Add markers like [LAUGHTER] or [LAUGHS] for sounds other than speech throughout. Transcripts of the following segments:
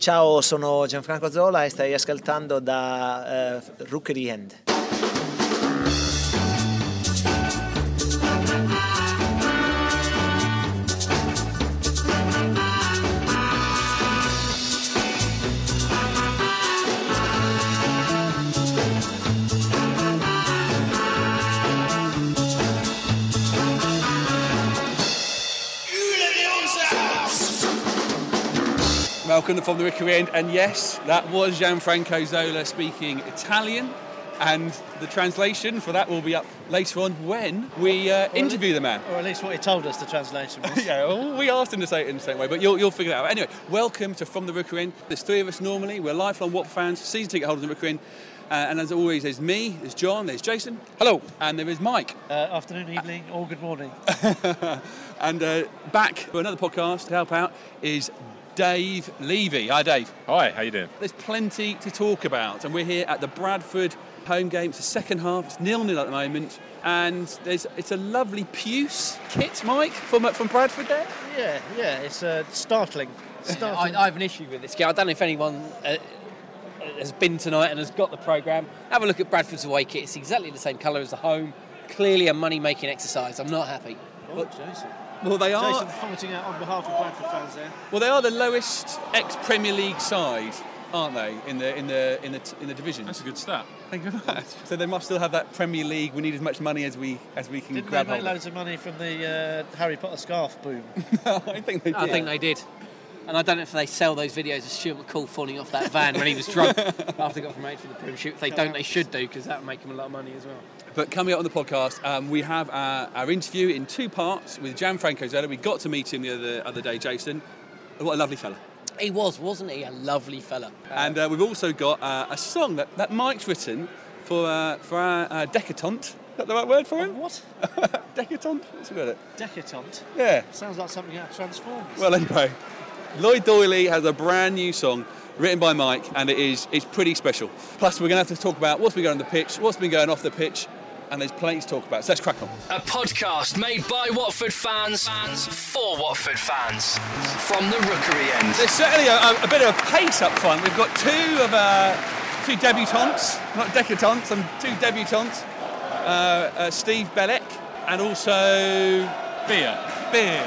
Ciao, sono Gianfranco Zola e stai ascoltando da uh, Rookery End. Welcome from the Rookery End, and yes, that was Gianfranco Zola speaking Italian, and the translation for that will be up later on when we uh, interview the man. Or at least what he told us the translation was. [LAUGHS] yeah, well, we asked him to say it in the same way, but you'll, you'll figure it out. Anyway, welcome to From the Rookery End. There's three of us normally. We're lifelong Watford fans, season ticket holders in Rookery End. Uh, and as always, there's me, there's John, there's Jason. Hello. And there is Mike. Uh, afternoon, evening, or good morning. [LAUGHS] and uh, back for another podcast to help out is Dave Levy. Hi, Dave. Hi, how you doing? There's plenty to talk about, and we're here at the Bradford home game. It's the second half. It's nil-nil at the moment, and there's it's a lovely puce kit, Mike, from from Bradford there. Yeah, yeah, it's uh, startling. [LAUGHS] startling. I, I have an issue with this game. I don't know if anyone uh, has been tonight and has got the programme. Have a look at Bradford's away kit. It's exactly the same colour as the home. Clearly a money-making exercise. I'm not happy. Oh, Jason. Well, they are. Jason vomiting out on behalf of Bradford fans there. Well, they are the lowest ex-Premier League side, aren't they? In the in the in the in the division. That's a good start. Thank you very much. So they must still have that Premier League. We need as much money as we as we can Didn't they grab make hold of. loads of money from the uh, Harry Potter scarf boom? [LAUGHS] I think they did. I think they did. And I don't know if they sell those videos of Stuart McCall falling off that van when he was drunk [LAUGHS] after he got promoted to the Premiership. If they don't, they should do because that would make him a lot of money as well. But coming up on the podcast, um, we have our, our interview in two parts with Gianfranco Zola. We got to meet him the other, other day, Jason. What a lovely fella. He was, wasn't he? A lovely fella. And uh, we've also got uh, a song that, that Mike's written for, uh, for our uh, decatante. Is that the right word for him? What? [LAUGHS] decatante? What's about it? Decatante? Yeah. Sounds like something out of Transformers. Well, anyway, Lloyd Doyley has a brand new song written by Mike, and it is it's pretty special. Plus, we're going to have to talk about what's been going on the pitch, what's been going off the pitch, and there's plenty to talk about. So let's crack on. A podcast made by Watford fans, for Watford fans. From the Rookery End. There's certainly a, a, bit of a pace up front. We've got two of uh, two debutantes, not debutantes, and two debutantes. Uh, uh, Steve Beleck and also Beer. Beer.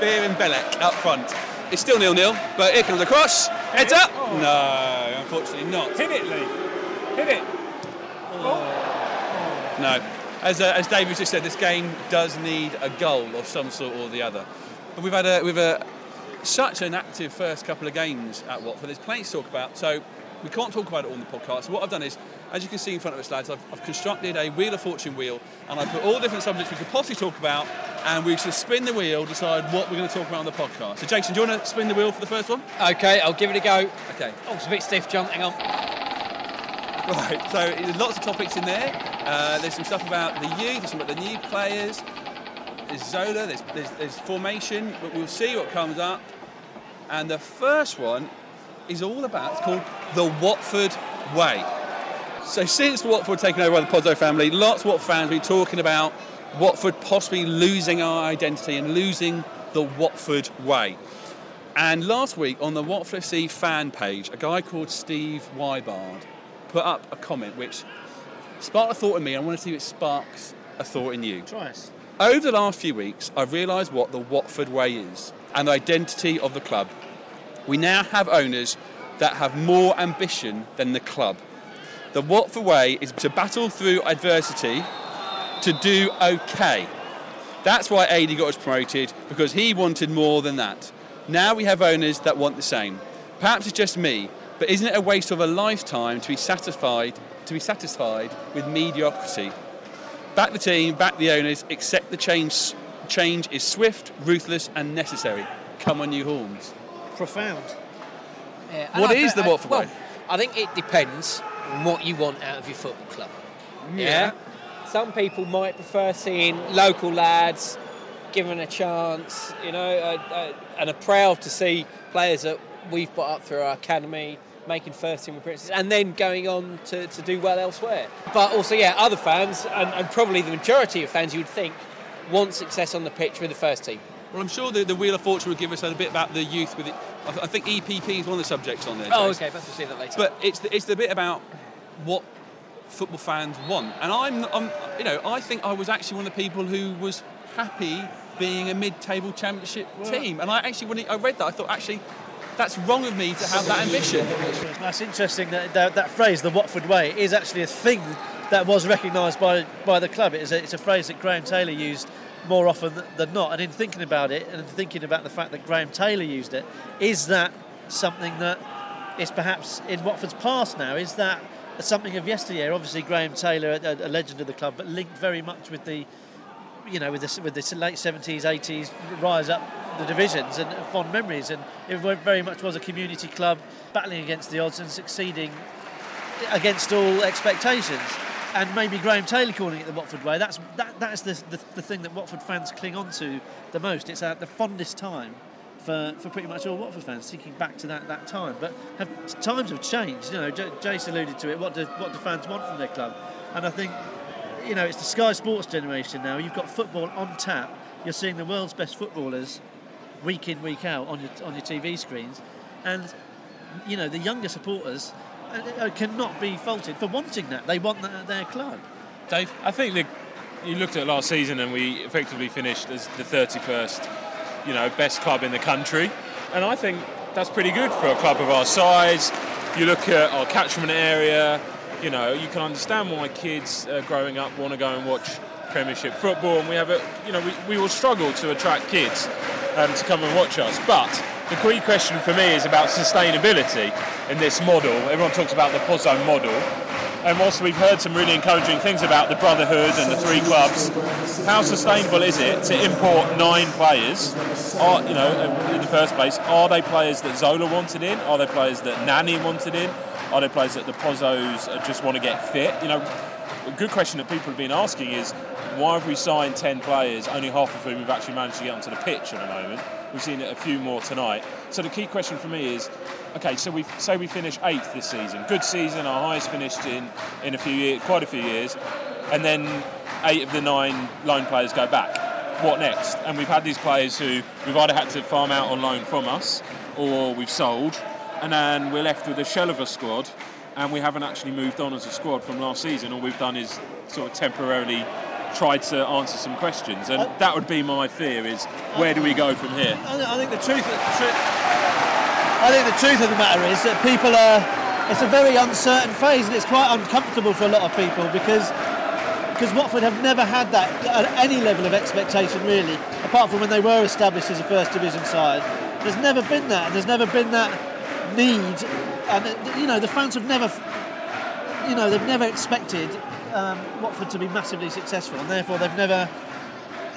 Beer and Beleck up front. It's still nil-nil, but here comes the cross. Heads up. No, unfortunately not. Hit it, Lee. Hit it. No. As, uh, as David just said, this game does need a goal of some sort or the other. But we've had a, we've a, such an active first couple of games at Watford. There's plenty to talk about. So we can't talk about it all on the podcast. So what I've done is, as you can see in front of us, lads, I've, I've constructed a Wheel of Fortune wheel and I've put all different subjects we could possibly talk about and we should spin the wheel, decide what we're going to talk about on the podcast. So Jason, do you want to spin the wheel for the first one? Okay, I'll give it a go. Okay. Oh, it's a bit stiff, John. Hang on. Right, so there's lots of topics in there. Uh, there's some stuff about the youth, there's some about the new players. There's Zola, there's, there's, there's formation, but we'll see what comes up. And the first one is all about, it's called the Watford Way. So since Watford taken over by the Pozzo family, lots of Watford fans have been talking about Watford possibly losing our identity and losing the Watford Way. And last week on the Watford FC fan page, a guy called Steve Wybard put up a comment which sparked a thought in me. I want to see if it sparks a thought in you. Try us. Over the last few weeks, I've realised what the Watford way is and the identity of the club. We now have owners that have more ambition than the club. The Watford way is to battle through adversity to do okay. That's why AD got us promoted because he wanted more than that. Now we have owners that want the same. Perhaps it's just me, but isn't it a waste of a lifetime to be satisfied to be satisfied with mediocrity? Back the team, back the owners, accept the change. Change is swift, ruthless, and necessary. Come on, you horns. Profound. Yeah, What I is thi- the I- Watford well, way? I think it depends on what you want out of your football club. Yeah. Some people might prefer seeing local lads given a chance, you know, uh, uh, and are proud to see players that we've brought up through our academy making first team appearances and then going on to, to do well elsewhere. But also, yeah, other fans, and, and probably the majority of fans you would think, want success on the pitch with the first team. Well, I'm sure the, the Wheel of Fortune will give us a bit about the youth with it. I, th- I think EPP is one of the subjects on there. Oh, Jace. okay, perhaps we'll see that later. But it's the, it's the bit about what football fans want, and I'm, I'm, you know, I think I was actually one of the people who was happy being a mid-table championship team, and I actually, when I read that, I thought actually that's wrong of me to have that ambition. That's interesting that, that that phrase, the Watford way, is actually a thing that was recognised by by the club. It's a, it's a phrase that Graham Taylor used more often than not. And in thinking about it, and thinking about the fact that Graham Taylor used it, is that something that is perhaps in Watford's past now? Is that something of yesteryear? Obviously, Graham Taylor, a, legend of the club, but linked very much with the you know, with this with late seventies, eighties rise up the divisions and fond memories, and it very much was a community club battling against the odds and succeeding against all expectations. And maybe Graham Taylor calling it the Watford way. That's that that is the, the, the thing that Watford fans cling on to the most. It's at the fondest time for, for pretty much all Watford fans, thinking back to that, that time. But have, times have changed. You know, J- Jace alluded to it. What do what do fans want from their club? And I think you know, it's the Sky Sports generation now. You've got football on tap. You're seeing the world's best footballers week in, week out on your on your TV screens, and you know the younger supporters uh, uh, cannot be faulted for wanting that. They want that at their club. Dave, I think that you looked at last season and we effectively finished as the 31st, you know, best club in the country, and I think that's pretty good for a club of our size. You look at our catchment area, you know, you can understand why kids uh, growing up want to go and watch Premiership football, and we have a, you know, we, we will struggle to attract kids um, to come and watch us. But the key question for me is about sustainability in this model. Everyone talks about the Pozzo model. And whilst we've heard some really encouraging things about the brotherhood and the three clubs, how sustainable is it to import nine players? Are, you know, in the first place, are they players that Zola wanted in? Are they players that Nani wanted in? Are they players that the Pozzos just want to get fit? You know, a good question that people have been asking is why have we signed 10 players, only half of whom we've actually managed to get onto the pitch at the moment? We've seen a few more tonight. So the key question for me is, okay, so we say we finish eighth this season, good season, our highest finished in in a few years, quite a few years, and then eight of the nine loan players go back. What next? And we've had these players who we've either had to farm out on loan from us, or we've sold, and then we're left with a shell of a squad, and we haven't actually moved on as a squad from last season. All we've done is sort of temporarily tried to answer some questions, and that would be my fear: is where do we go from here? I I think the truth. The tru- I think the truth of the matter is that people are. It's a very uncertain phase, and it's quite uncomfortable for a lot of people because because Watford have never had that at any level of expectation really, apart from when they were established as a first division side. There's never been that. There's never been that need, and you know the fans have never, you know, they've never expected um, Watford to be massively successful, and therefore they've never.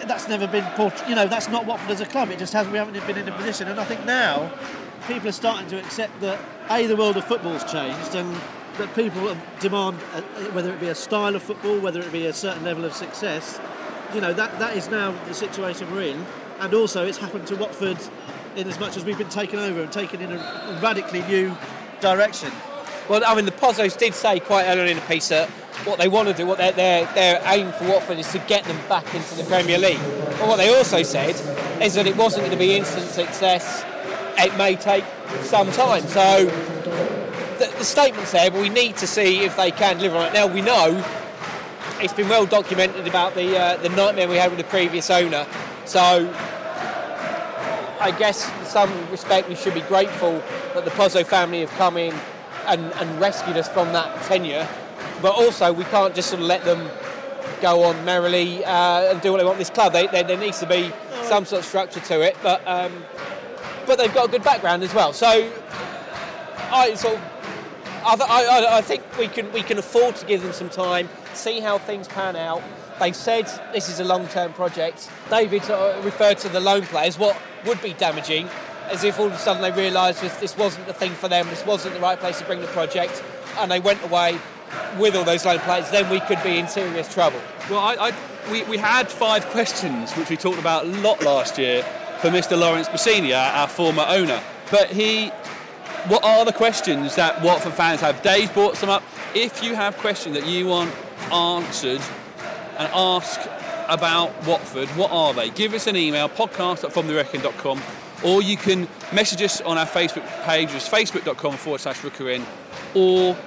That's never been, you know, that's not Watford as a club. It just hasn't. We haven't been in a position, and I think now people are starting to accept that a the world of football's changed, and that people demand uh, whether it be a style of football, whether it be a certain level of success. You know that that is now the situation we're in, and also it's happened to Watford in as much as we've been taken over and taken in a radically new direction. Well, I mean, the Pozzos did say quite early in the piece that what they want to do, what their, their, their aim for Watford is to get them back into the Premier League. But what they also said is that it wasn't going to be instant success. It may take some time. So the, the statement's there, but we need to see if they can deliver on it. Now, we know it's been well documented about the, uh, the nightmare we had with the previous owner. So I guess in some respect we should be grateful that the Pozzo family have come in and, and rescued us from that tenure. But also we can't just sort of let them go on merrily uh, and do what they want with this club. They, they, there needs to be some sort of structure to it. But um, but they've got a good background as well. So I sort of I, th- I, I- I think we can we can afford to give them some time, see how things pan out. They said this is a long-term project. David uh, referred to the loan players. What would be damaging, as if all of a sudden they realised this, this wasn't the thing for them. This wasn't the right place to bring the project, and they went away with all those loan players. Then we could be in serious trouble. Well, I, I, we, we had five questions, which we talked about a lot last year, for Mr. Laurence Bassini, our, our former owner. But he, what are the questions that Watford fans have? Dave brought some up. If you have questions that you want answered, and ask about Watford, what are they? Give us an email, podcast at fromthereckon.com, or you can message us on our Facebook page, which is facebook.com forward slash rookerin, or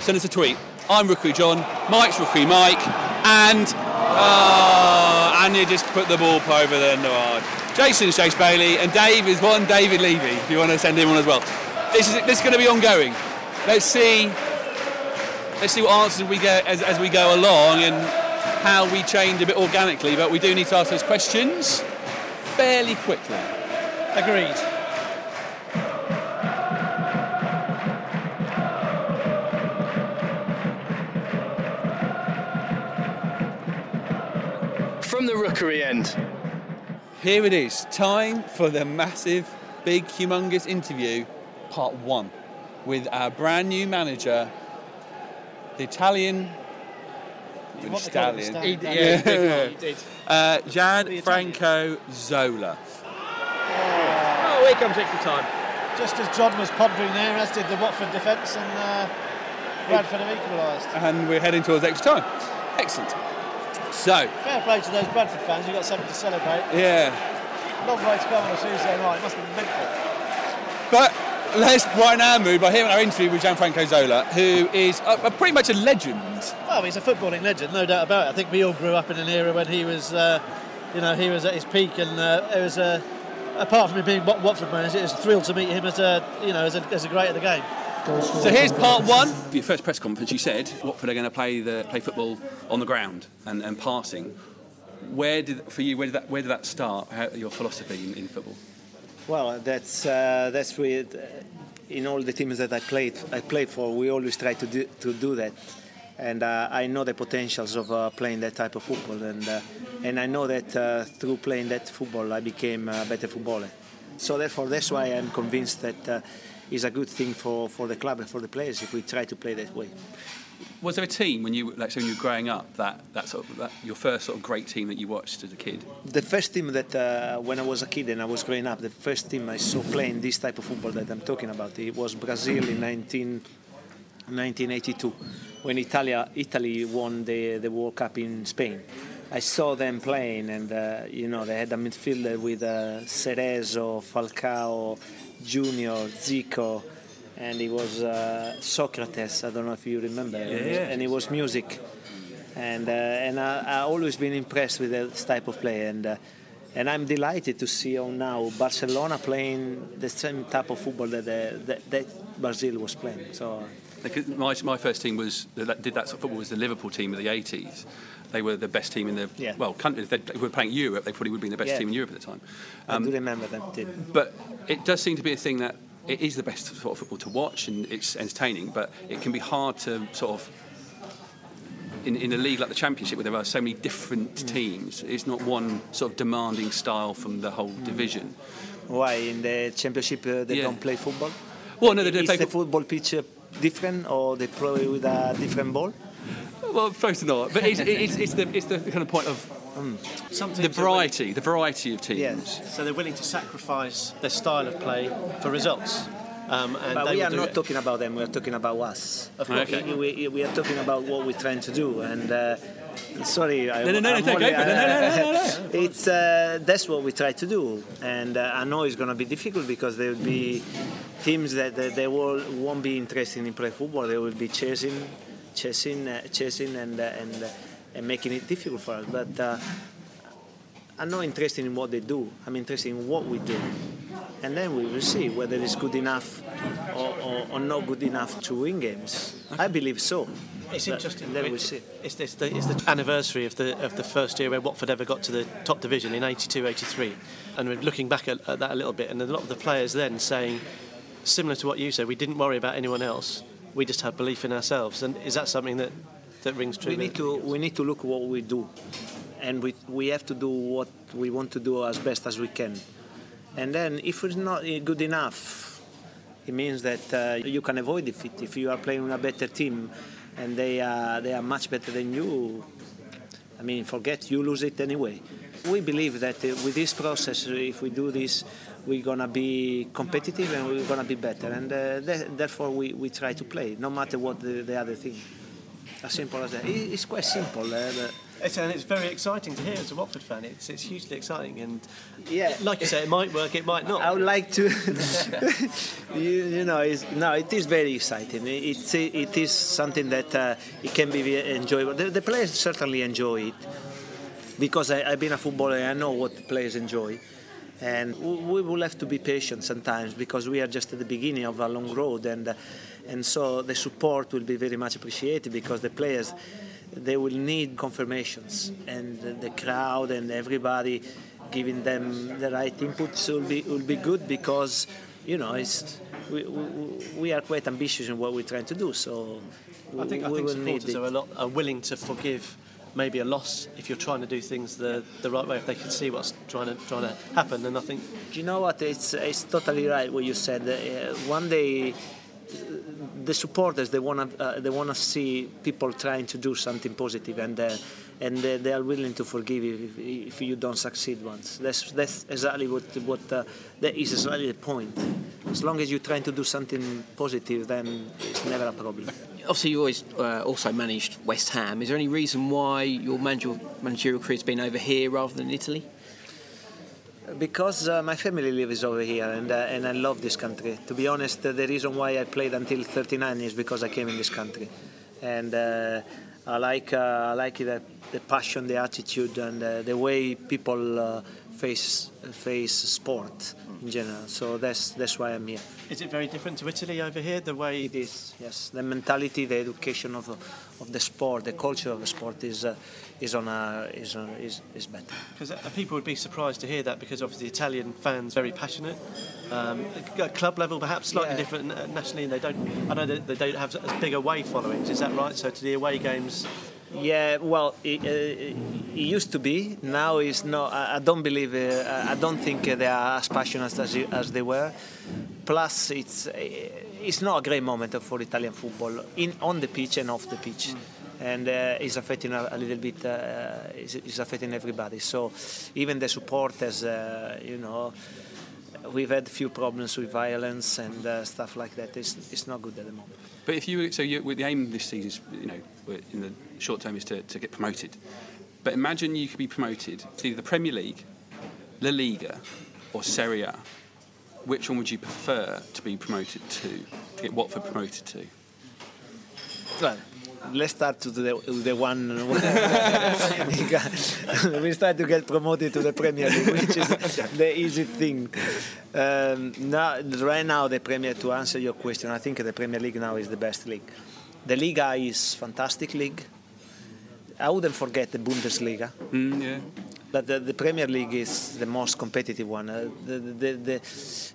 send us a tweet. I'm Rookery John, Mike's Rookery Mike, and uh, and you just put the ball over there, Noard. Jason's Chase Bailey, and Dave is one David Levy, if you want to send him one as well. This is, this is going to be ongoing. Let's see let's see what answers we get as, as we go along and how we change a bit organically. But we do need to ask those questions fairly quickly. Agreed. From the rookery end. Here it is, time for the massive, big, humongous interview, part one, with our brand new manager, the Italian. You want to call Stallion. Stallion? He, yeah, he did, he did. [LAUGHS] Uh, Gianfranco Zola. Here comes extra time. Just as John was pondering there, as did the Watford defence, and uh, Bradford have equalised. And we're heading towards extra time. Excellent. So, Fair play to those Bradford fans, you've got something to celebrate. yeah. Long way to go on a Tuesday night, it must have been mental. But let's right now move by hearing our interview with Gianfranco Zola, who is a, a pretty much a legend. Well, he's a footballing legend, no doubt about it. I think we all grew up in an era when he was, uh, you know, he was at his peak, and uh, it was a. apart from him being Watford manager, it was a thrill to meet him as a, you know, as a, as a great at the game. So here's part one. For your first press conference, you said Watford are going to play the play football on the ground and, and passing. Where did for you? Where did that where did that start? How, your philosophy in, in football? Well, that's uh, that's with uh, in all the teams that I played I played for. We always try to do, to do that, and uh, I know the potentials of uh, playing that type of football, and uh, and I know that uh, through playing that football I became a better footballer. So therefore, that's why I'm convinced that uh, it's a good thing for, for the club and for the players if we try to play that way. Was there a team when you like so when you were growing up that that sort of that, your first sort of great team that you watched as a kid? The first team that, uh, when I was a kid and I was growing up, the first team I saw playing this type of football that I'm talking about, it was Brazil in 19, 1982, when Italia, Italy won the, the World Cup in Spain. I saw them playing, and uh, you know they had a midfielder with uh, Cerezo, Falcao, Junior, Zico, and it was uh, Socrates. I don't know if you remember. Yeah. And it was music and uh, and I, I always been impressed with this type of play and uh, and I'm delighted to see now Barcelona playing the same type of football that that, that Brazil was playing. So my, my first team was that did that sort of football was the Liverpool team of the 80s. They were the best team in the Yeah. well country. If they were playing Europe, they probably would have been the best Yeah. team in Europe at the time. I do remember that. Too. But it does seem to be a thing that it is the best sort of football to watch and it's entertaining, but it can be hard to sort of. In, in a league like the Championship, where there are so many different Mm. teams, it's not one sort of demanding style from the Mm. whole division. Why in the championship uh, they Yeah. don't play football? Well, no, they don't play. the fo- football pitch different or they play with a different ball? well, close to not, but it's, it's, it's the it's the kind of point of Some the teams are willing- variety, the variety of teams. Yes. So they're willing to sacrifice their style of play for results. Um, and But we are not it. talking about them. We are talking about us. Of course. Okay. We, we, we are talking about what we're trying to do. And uh, sorry, I, No, no, no, I'm no, no. It's uh, that's what we try to do, and uh, I know it's going to be difficult because there will be teams that, that they will won't be interested in play football. They will be chasing, chasing, uh, chasing, and uh, and uh, and making it difficult for us. But uh, I'm not interested in what they do. I'm interested in what we do, and then we will see whether it's good enough or, or, or not good enough to win games. I believe so. It's But interesting. Then It- we'll see. It's, it's, the, it's the anniversary of the of the first year where Watford ever got to the top division in 82-83, and we're looking back at, at that a little bit, and a lot of the players then saying, similar to what you said, we didn't worry about anyone else. We just had belief in ourselves. And is that something that, that rings true? we need to we need to look what we do, and we we have to do what we want to do as best as we can. And then if it's not uh, good enough, it means that uh, you can avoid defeat. If you are playing with a better team, and they are they are much better than you, I mean, forget you lose it anyway. We believe that uh, with this process, uh, if we do this, we're gonna be competitive and we're gonna be better. And uh, th- therefore, we, we try to play, no matter what the, the other thing. As simple as that. It's quite simple. Uh, It's, and it's very exciting to hear as a Watford fan. It's, it's hugely exciting, and Yeah. like you say, it might work, it might not. I would like to, [LAUGHS] you, you know, it's, no, it is very exciting. It's, it is something that uh, it can be enjoyable. The, the players certainly enjoy it because I, I've been a footballer and I know what the players enjoy. And we will have to be patient sometimes because we are just at the beginning of a long road, and and so the support will be very much appreciated because the players they will need confirmations, and the, crowd and everybody giving them the right inputs will be will be good because you know it's we, we, we are quite ambitious in what we're trying to do. So I think, I think supporters are a lot are willing to forgive maybe a loss if you're trying to do things the, the right way. If they can see what's trying to trying to happen, and I think Do you know what? It's it's totally right what you said. Uh, one day, the supporters they wanna uh, they wanna see people trying to do something positive, and uh, and uh, they are willing to forgive if, if you don't succeed once. That's that's exactly what what uh, that is exactly the point. As long as you're trying to do something positive, then it's never a problem. Obviously, you always uh, also managed West Ham. Is there any reason why your managerial, managerial career has been over here rather than Italy? Because uh, my family lives over here and, uh, and I love this country. To be honest, uh, the reason why I played until 39 is because I came in this country. And uh, I like, uh, I like the, the passion, the attitude, and uh, the way people face, face sport in general. So that's, that's why I'm here. is it very different to Italy over here? The way It is, yes. The mentality, the education of, of the sport, the culture of the sport is, uh, is, on a, is, on, is, is better. Because people would be surprised to hear that because obviously Italian fans very passionate. Um, at club level, perhaps slightly Yeah. different uh, nationally, and they don't. I know that they don't have as big away followings. Is that right? So to the away games, Yeah, well, it, uh, it used to be. Now it's not. I don't believe. Uh, I don't think they are as passionate as, as they were. Plus, it's uh, it's not a great moment for Italian football in on the pitch and off the pitch, and uh, it's affecting a, a little bit. Uh, it's, it's affecting everybody. So even the supporters, uh, you know. We've had a few problems with violence and uh, stuff like that. It's, it's not good at the moment. But if you so you, the aim this season is you know in the short term is to, to get promoted. But imagine you could be promoted to either the Premier League, La Liga, or Serie A. Which one would you prefer to be promoted to? To get Watford promoted to? Well, let's start to the, the one. [LAUGHS] [LAUGHS] we start to get promoted to the Premier League, which is the easy thing. Um, now, right now, the Premier. To answer your question, I think the Premier League now is the best league. The Liga is fantastic league. I wouldn't forget the Bundesliga. Mm, yeah. But the, the Premier League is the most competitive one. Uh, the, the, the,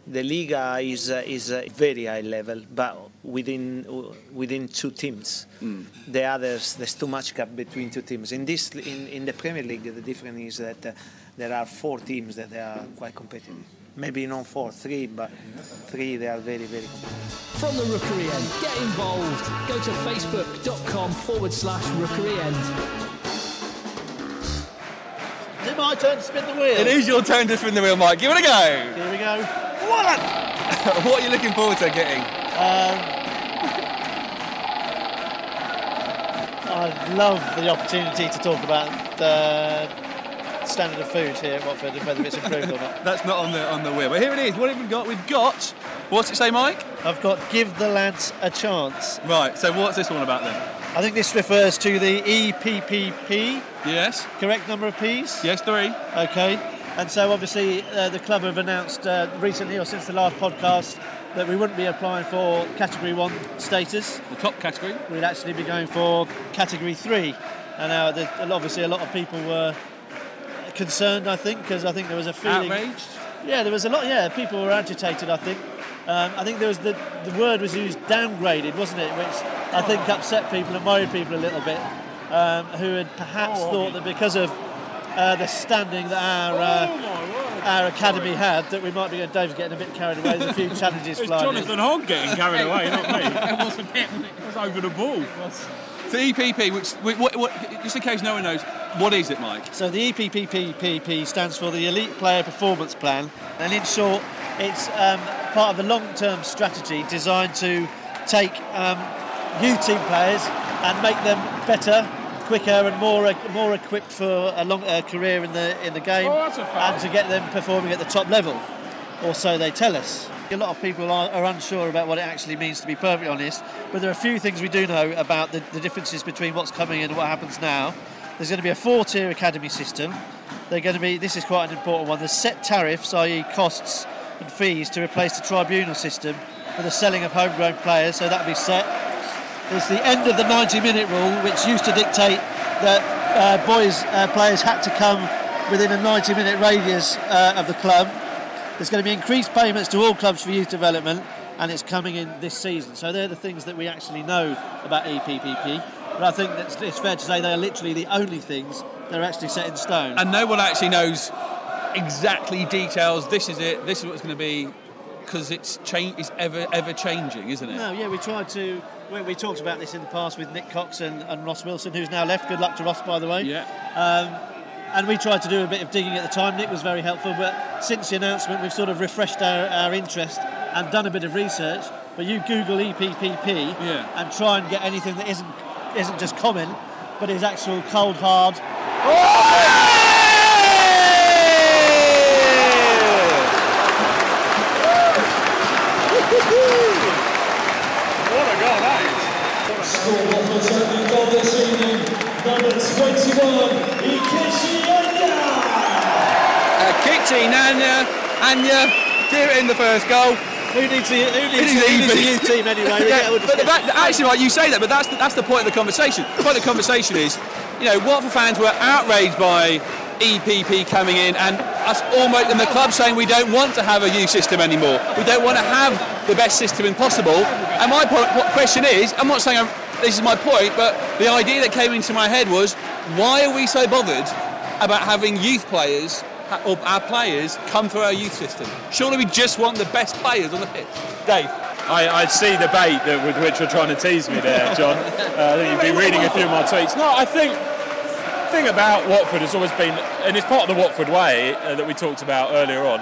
the Liga is uh, is uh, very high level, but within within two teams. The others, there's too much gap between two teams. In this, in, in the Premier League, the difference is that uh, there are four teams that they are quite competitive. Maybe not four, three, but three they are very very competitive. From the Rookery End, get involved. Go to facebook.com forward slash Rookery End. Is it my turn to spin the wheel? It is your turn to spin the wheel, Mike. Give it a go. Here we go. what [LAUGHS] are you looking forward to getting? Um, I love the opportunity to talk about the standard of food here at Watford whether it's improved or not. [LAUGHS] That's not on the on the wheel. But here it is. What have we got? We've got. What's it say, Mike? I've got give the lads a chance. Right. So what's this all about then? I think this refers to the EPPP, Yes. correct number of Ps? Yes. Three. Okay. And so obviously uh, the club have announced uh, recently or since the last podcast that we wouldn't be applying for category one status. The top category. We'd actually be going for category three. And now obviously a lot of people were concerned, I think, because I think there was a feeling. Outraged. Yeah, there was a lot. Yeah, people were agitated. I think. Um, I think there was the the word was used downgraded, wasn't it? Which I think upset people and worried people a little bit, um, who had perhaps thought that because of uh, the standing that our uh, our academy had, that we might be. David getting a bit carried away. There's a few [LAUGHS] challenges It's. Jonathan Hogg getting carried away, not me. It was a bit. It was over the ball. So EPP, which what, what, just in case no one knows, what is it, Mike? So the EPPPP stands for the Elite Player Performance Plan, and in short, it's um, part of a long-term strategy designed to take um, youth team players and make them better quicker and more more equipped for a long uh, career in the in the game, Oh, and to get them performing at the top level. Or so they tell us. A lot of people are, are unsure about what it actually means, to be perfectly honest. But there are a few things we do know about the, the differences between what's coming and what happens now. There's going to be a four-tier academy system. They're going to be. This is quite an important one. There's set tariffs, i.e., costs and fees, to replace the tribunal system for the selling of homegrown players. So that'll be set. There's the end of the 90-minute rule, which used to dictate that uh, boys uh, players had to come within a 90-minute radius uh, of the club. There's going to be increased payments to all clubs for youth development, and it's coming in this season. So they're the things that we actually know about EPPP. But I think that it's fair to say they are literally the only things that are actually set in stone. And no one actually knows exactly details. This is it. This is what it's going to be because it's change. It's ever ever changing, isn't it? No, yeah, we tried to. We, we talked about this in the past with Nick Cox and, and Ross Wilson, who's now left. Good luck to Ross, by the way. Yeah. Um, and we tried to do a bit of digging at the time. Nick was very helpful, but since the announcement, we've sort of refreshed our, our interest and done a bit of research. But you Google EPPP Yeah. and try and get anything that isn't isn't just common, but is actual cold hard. What a goal that is. Score Watford's opening goal this evening, number 21, Ikechi Anya. Uh, Kichi, Nanya, Anya, get it in the first goal. Who needs the, who needs, who needs easy. youth team anyway? [LAUGHS] Yeah, get- we'll just but that, actually, right, you say that, but that's the, that's the point of the conversation. The point of the conversation is, you know, Watford fans were outraged by EPP coming in and us almost and the club saying we don't want to have a youth system anymore. We don't want to have the best system possible. And my question is, I'm not saying I'm, this is my point, but the idea that came into my head was, why are we so bothered about having youth players or our players come through our youth system? Surely we just want the best players on the pitch. Dave. I, I see the bait that, with which you're trying to tease me there, John. [LAUGHS] Uh, I think you've been reading a few of my tweets. No, I think the thing about Watford has always been, and it's part of the Watford way uh, that we talked about earlier on,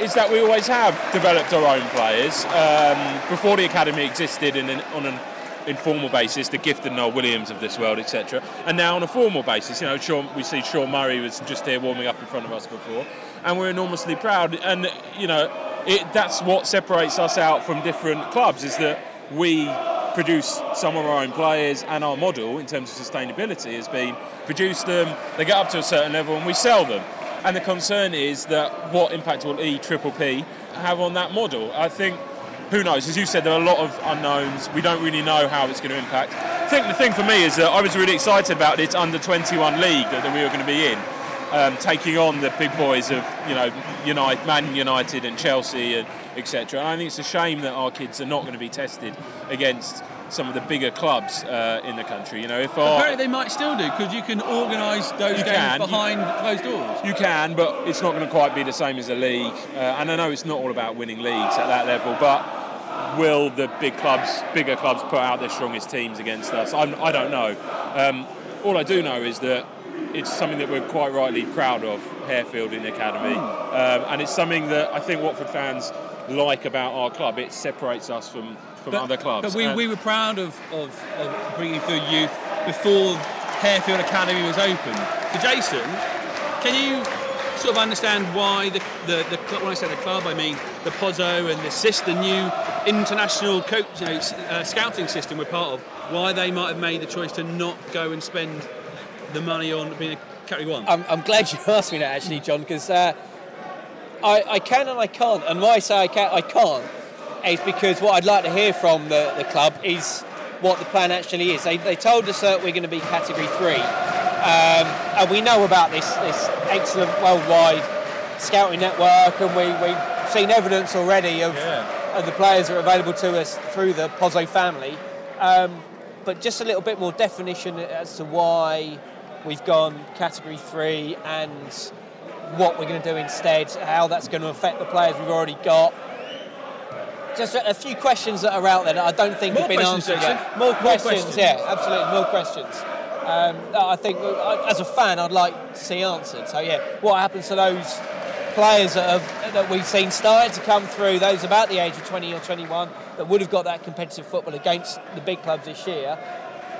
is that we always have developed our own players. Um, before the academy existed in an, on an informal basis, the Gifton Noel-Williams of this world, etc. And now on a formal basis, you know, Sean, we see Sean Murray was just here warming up in front of us before, and we're enormously proud. And you know, it, that's what separates us out from different clubs is that we produce some of our own players, and our model in terms of sustainability has been produce them, they get up to a certain level, and we sell them. And the concern is that what impact will E Triple P have on that model? I think who knows? As you said, there are a lot of unknowns. We don't really know how it's going to impact. I think the thing for me is that I was really excited about this under 21 league that, that we were going to be in, um, taking on the big boys of you know United, Man United and Chelsea and etc. And I think it's a shame that our kids are not going to be tested against some of the bigger clubs uh, in the country. You know, if our, Apparently they might still do because you can organise those games can. behind closed doors. You can, but it's not going to quite be the same as a league. Uh, and I know it's not all about winning leagues at that level, but will the big clubs, bigger clubs, put out their strongest teams against us? I'm, I don't know. Um, all I do know is that it's something that we're quite rightly proud of, Harefield in the academy, um, and it's something that I think Watford fans like about our club. It separates us from, from other clubs. But we, And- we were proud of, of, of bringing through youth before Harefield Academy was open. So Jason, can you sort of understand why the, the, the when I say the club, I mean the Pozzo and the SIS, the new international coach, you know, uh, scouting system we're part of, why they might have made the choice to not go and spend the money on being a category one? I'm, I'm glad you [LAUGHS] asked me that actually, John, because uh, I, I can and I can't. And why I say I can I can't is because what I'd like to hear from the, the club is what the plan actually is. They, they told us that we're going to be category three, um, and we know about this this excellent worldwide scouting network, and we, we've seen evidence already of, of the players that are available to us through the Pozzo family. Um, but just a little bit more definition as to why we've gone category three and what we're going to do instead, how that's going to affect the players we've already got. Just a, a few questions that are out there that I don't think More have been answered yet. More More questions, questions. yeah, absolutely, more questions. Um, that I think, uh, as a fan, I'd like to see answered. So, yeah, what happens to those players that, have, that we've seen started to come through, those about the age of 20 or 21, that would have got that competitive football against the big clubs this year?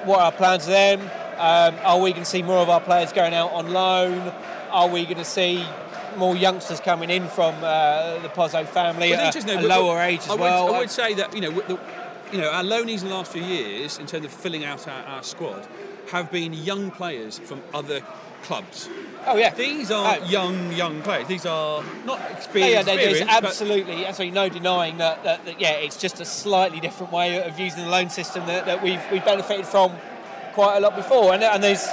What are our plans for them? Um, are we going to see more of our players going out on loan? Are we going to see more youngsters coming in from uh, the Pozzo family Well, at a, a lower age as I would, well? I would say that you know, the, you know, our loanees in the last few years, in terms of filling out our, our squad, have been young players from other clubs. oh yeah, These are Oh. young, young players. These are not experienced. yeah, there- there's absolutely, absolutely no denying that, that, that. Yeah, it's just a slightly different way of using the loan system that, that we've we've benefited from quite a lot before, and, and there's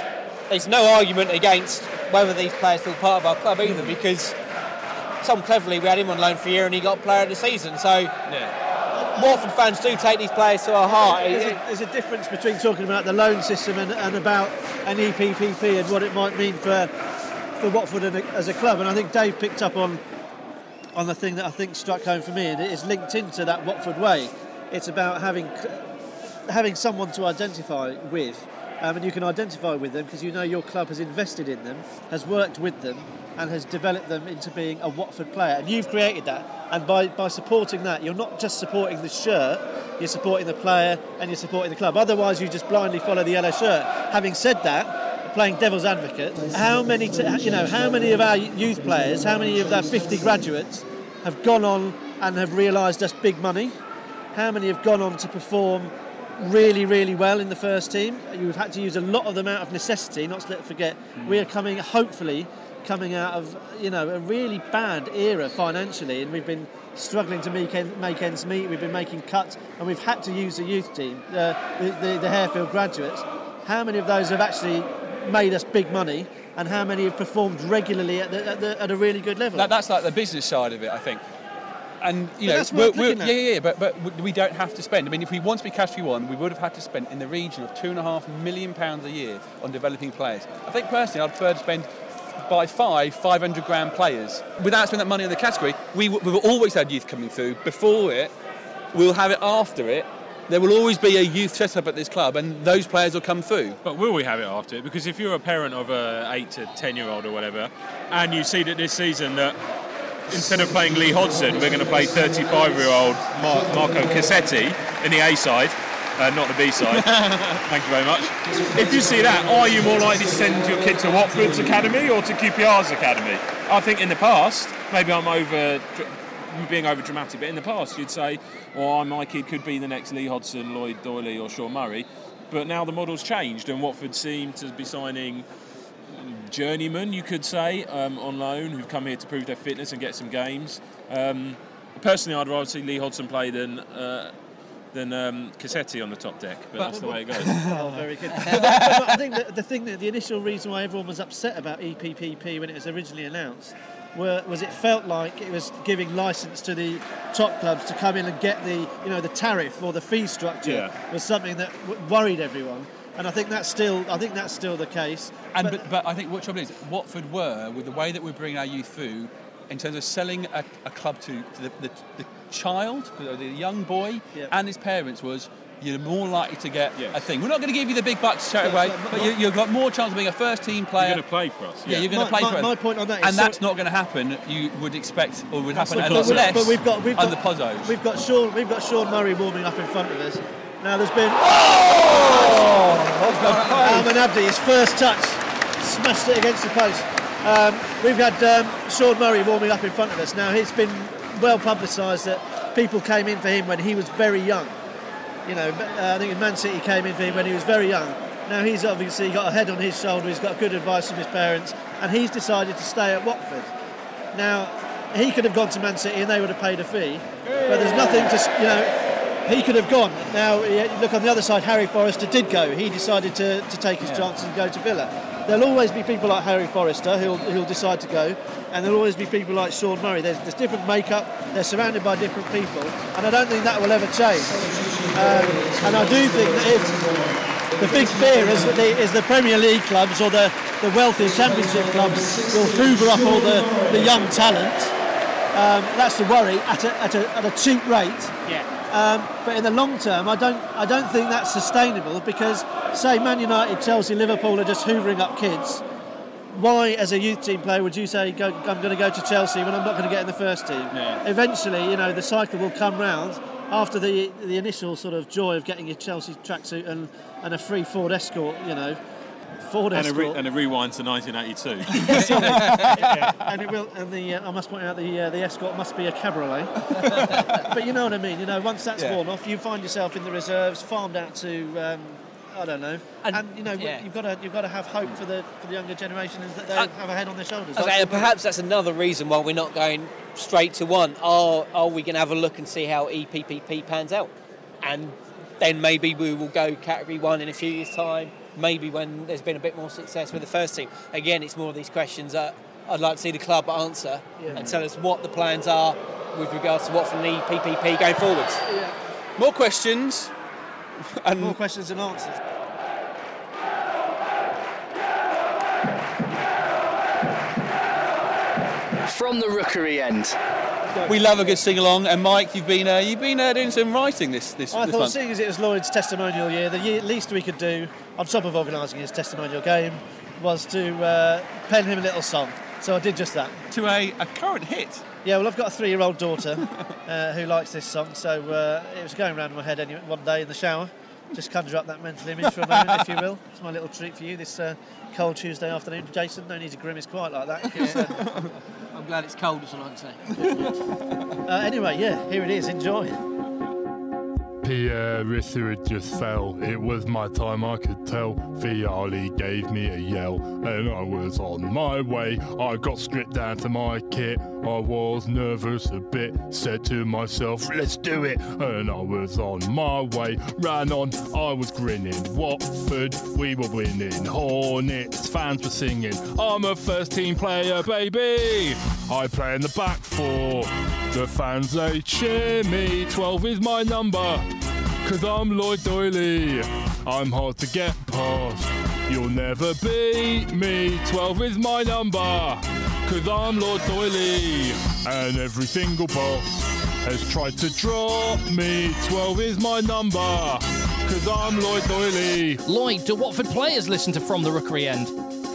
there's no argument against whether these players feel part of our club either, because Tom Cleverley we had him on loan for a year and he got player of the season. So yeah. Watford fans do take these players to our heart. There's a, there's a difference between talking about the loan system and, and about an EPPP and what it might mean for for Watford as a club. And I think Dave picked up on on the thing that I think struck home for me, and it is linked into that Watford way. It's about having having someone to identify with, um, and you can identify with them because you know your club has invested in them, has worked with them, and has developed them into being a Watford player. And you've created that. And by, by supporting that, you're not just supporting the shirt, you're supporting the player and you're supporting the club. Otherwise, you just blindly follow the yellow shirt. Having said that, playing devil's advocate, how many, t- you know, how many of our youth players, how many of our 50 graduates have gone on and have realised that's big money? How many have gone on to perform really, really well in the first team? You've had to use a lot of them out of necessity, not to let forget. We are coming, hopefully, coming out of you know a really bad era financially, and we've been struggling to make, en- make ends meet. We've been making cuts, and we've had to use the youth team, uh, the, the, the Harefield graduates. How many of those have actually made us big money, and how many have performed regularly at, the, at, the, at a really good level? That, that's like the business side of it, I think. And you But know, we're, we're, yeah, yeah, yeah, but but we don't have to spend. I mean, if we want to be category one, we would have had to spend in the region of two and a half million pounds a year on developing players. I think personally, I'd prefer to spend by five 500 grand players without spending that money on the category. we, we've always had youth coming through. Before it, we'll have it after it. There will always be a youth set up at this club, and those players will come through. But will we have it after it? Because if you're a parent of a eight to ten year old or whatever, and you see that this season that instead of playing Lee Hodson, we're going to play 35 year old Mar- Marco Cassetti in the A side, uh, not the B side. [LAUGHS] Thank you very much. If you see that, are you more likely to send your kid to Watford's academy or to QPR's academy? I think in the past, maybe I'm over being over dramatic, but in the past you'd say, "Oh, my kid could be the next Lee Hodson, Lloyd Doyley, or Sean Murray." But now the model's changed, and Watford seem to be signing journeymen, you could say, um, on loan who've come here to prove their fitness and get some games. Um, personally, I'd rather see Lee Hodson play than uh, than um, Cassetti on the top deck, but, that's the way it goes. [LAUGHS] Oh, very good. But [LAUGHS] that- but I think that the thing that the initial reason why everyone was upset about EPPP when it was originally announced were, was it felt like it was giving license to the top clubs to come in and get the you know the tariff or the fee structure Yeah. was something that w- worried everyone. And I think that's still I think that's still the case. And But- but, but I think what trouble is Watford were with the way that we're bringing our youth through, in terms of selling a, a club to, to the, the, the child, the the young boy, Yeah. and his parents was. You're more likely to get Yes. a thing. We're not going to give you the big bucks straight away, but- but, you, you've got more chance of being a first team player. You're going to play for us. yeah, you're going My- to play my- for us. my point on that is and so- that's not going to happen. You would expect, or would happen a But we- less. But we've got we've under got Pozzos. we've got Sean we've got Sean Murray warming up in front of us. Now there's been Oh! Almen Abdi his first touch smashed it against the post. Um, we've had um, Sean Murray warming up in front of us. Now it's been well publicised that people came in for him when he was very young. You know, uh, I think Man City came in for him when he was very young. Now he's obviously got a head on his shoulder. He's got good advice from his parents, and he's decided to stay at Watford. Now, he could have gone to Man City and they would have paid a fee, but there's nothing to, you know, he could have gone. Now, look on the other side, Harry Forrester did go. He decided to, to take his chances and go to Villa. There'll always be people like Harry Forrester who'll, who'll decide to go, and there'll always be people like Sean Murray. There's, there's different makeup, they're surrounded by different people, and I don't think that will ever change. Um, and I do think that if the big fear is that the, is the Premier League clubs or the, the wealthy Championship clubs will hoover up all the, the young talent. Um, that's the worry at a, at a, at a cheap rate. Yeah. Um, but in the long term, I don't I don't think that's sustainable because say Man United, Chelsea, Liverpool are just hoovering up kids. Why, as a youth team player, would you say go, I'm going to go to Chelsea when I'm not going to get in the first team? Yeah. Eventually, you know, the cycle will come round after the the initial sort of joy of getting your Chelsea tracksuit and, and a free Ford Escort. You know, Ford And a, re- and a rewind to 1982. [LAUGHS] yeah, [LAUGHS] and it will. And the uh, I must point out the uh, the Escort must be a cabriolet. [LAUGHS] but you know what I mean. You know, once that's Yeah. worn off, you find yourself in the reserves, farmed out to. Um, I don't know, and, And- you know yeah. you've got to you've got to have hope for the for the younger generation is that they Uh, have a head on their shoulders. Okay, and perhaps that's another reason why we're not going straight to one. Are are we going to have a look and see how E EPPP pans out, and then maybe we will go category one in a few years' time. Maybe when there's been a bit more success with the first team. Again, it's more of these questions that I'd like to see the club answer Yeah. and tell us what the plans are with regards to Watford and E EPPP going forwards. Yeah. More questions. [LAUGHS] And More questions and answers. From the rookery end. We love a good sing along. And Mike, you've been uh, you've been uh, doing some writing this this, I this thought, month. seeing as it was Lloyd's testimonial year, the ye- least we could do, on top of organising his testimonial game, was to uh, pen him a little song. So I did just that. To a, a current hit. Yeah, well, I've got a three-year-old daughter [LAUGHS] uh, who likes this song, so uh, it was going around in my head one day in the shower. Just conjure up that mental image for a moment, if you will. It's my little treat for you this uh, cold Tuesday afternoon. Jason, no need to grimace quite like that. uh, [LAUGHS] I'm glad it's cold as an answer. [LAUGHS] uh, anyway, yeah, here it is. Enjoy. Pierre uh, Issa just fell. It was my time, I could tell. Vialli gave me a yell, and I was on my way. I got stripped down to my kit. I was nervous a bit. Said to myself, let's do it. And I was on my way. Ran on, I was grinning. Watford, we were winning. Hornets, fans were singing. I'm a first team player, baby. I play in the back four. The fans, they cheer me. 12 is my number. Cause I'm Lloyd Doyley. I'm hard to get past. You'll never beat me. 12 is my number. Cause I'm Lord Doyley. And every single boss has tried to drop me. 12 is my number. Cause I'm Lloyd Doyley. Lloyd, do Watford players listen to From the Rookery End?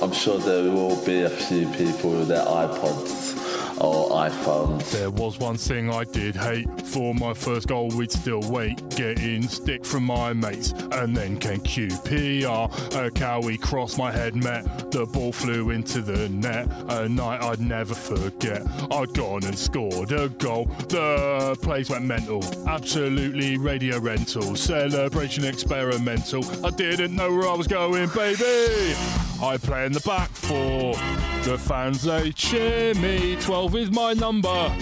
I'm sure there will be a few people with their iPods or iPhones. There was one thing I did hate. For my first goal, we'd still wait. Getting stick from my mates. And then came QPR. A Cowie crossed my head, met. The ball flew into the net. A night I'd never forget. I'd gone and scored a goal. The place went mental. Absolutely radio rental. Celebration experimental. I didn't know where I was going, baby. I play in the back four. The fans, they cheer me. 12 is my number.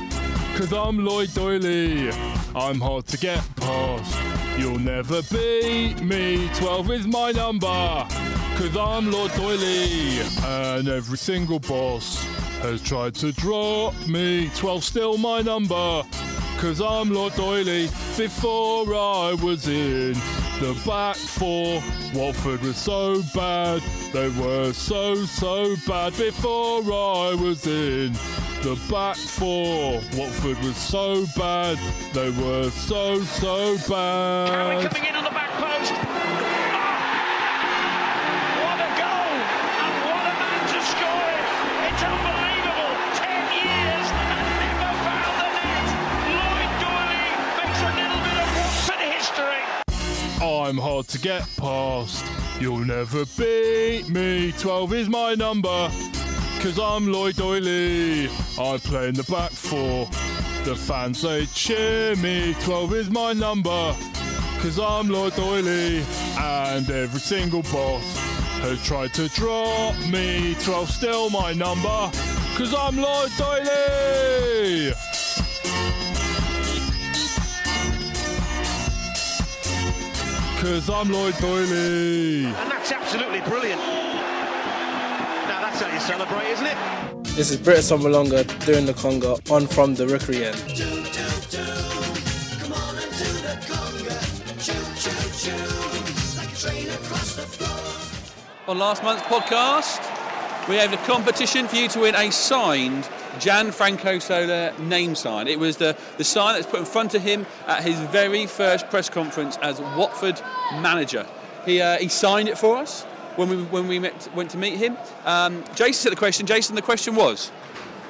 Cause I'm Lloyd Doyley. I'm hard to get past. You'll never beat me. 12 is my number. Cause I'm Lord Doyley. And every single boss has tried to drop me. 12 still my number. Cause I'm Lord Doyley. Before I was in the back four, Watford was so bad. They were so, so bad. Before I was in the back four, Watford was so bad. They were so, so bad. coming in on the back post. I'm hard to get past. You'll never beat me. 12 is my number. Cause I'm Lloyd Doyley. I play in the back four. The fans they cheer me. 12 is my number. Cause I'm Lloyd Doyley. And every single boss has tried to drop me. 12 still my number. Cause I'm Lloyd Doyley. Cause I'm Lloyd Doyley. And that's absolutely brilliant. Now that's how you celebrate, isn't it? This is Britt Assombalonga doing the conga on from the rookery end. On last month's podcast, we had a competition for you to win a signed Gianfranco Zola name sign. It was the, the sign that was put in front of him at his very first press conference as Watford manager. He, uh, he signed it for us when we, when we met, went to meet him. Um, Jason said the question. Jason, the question was?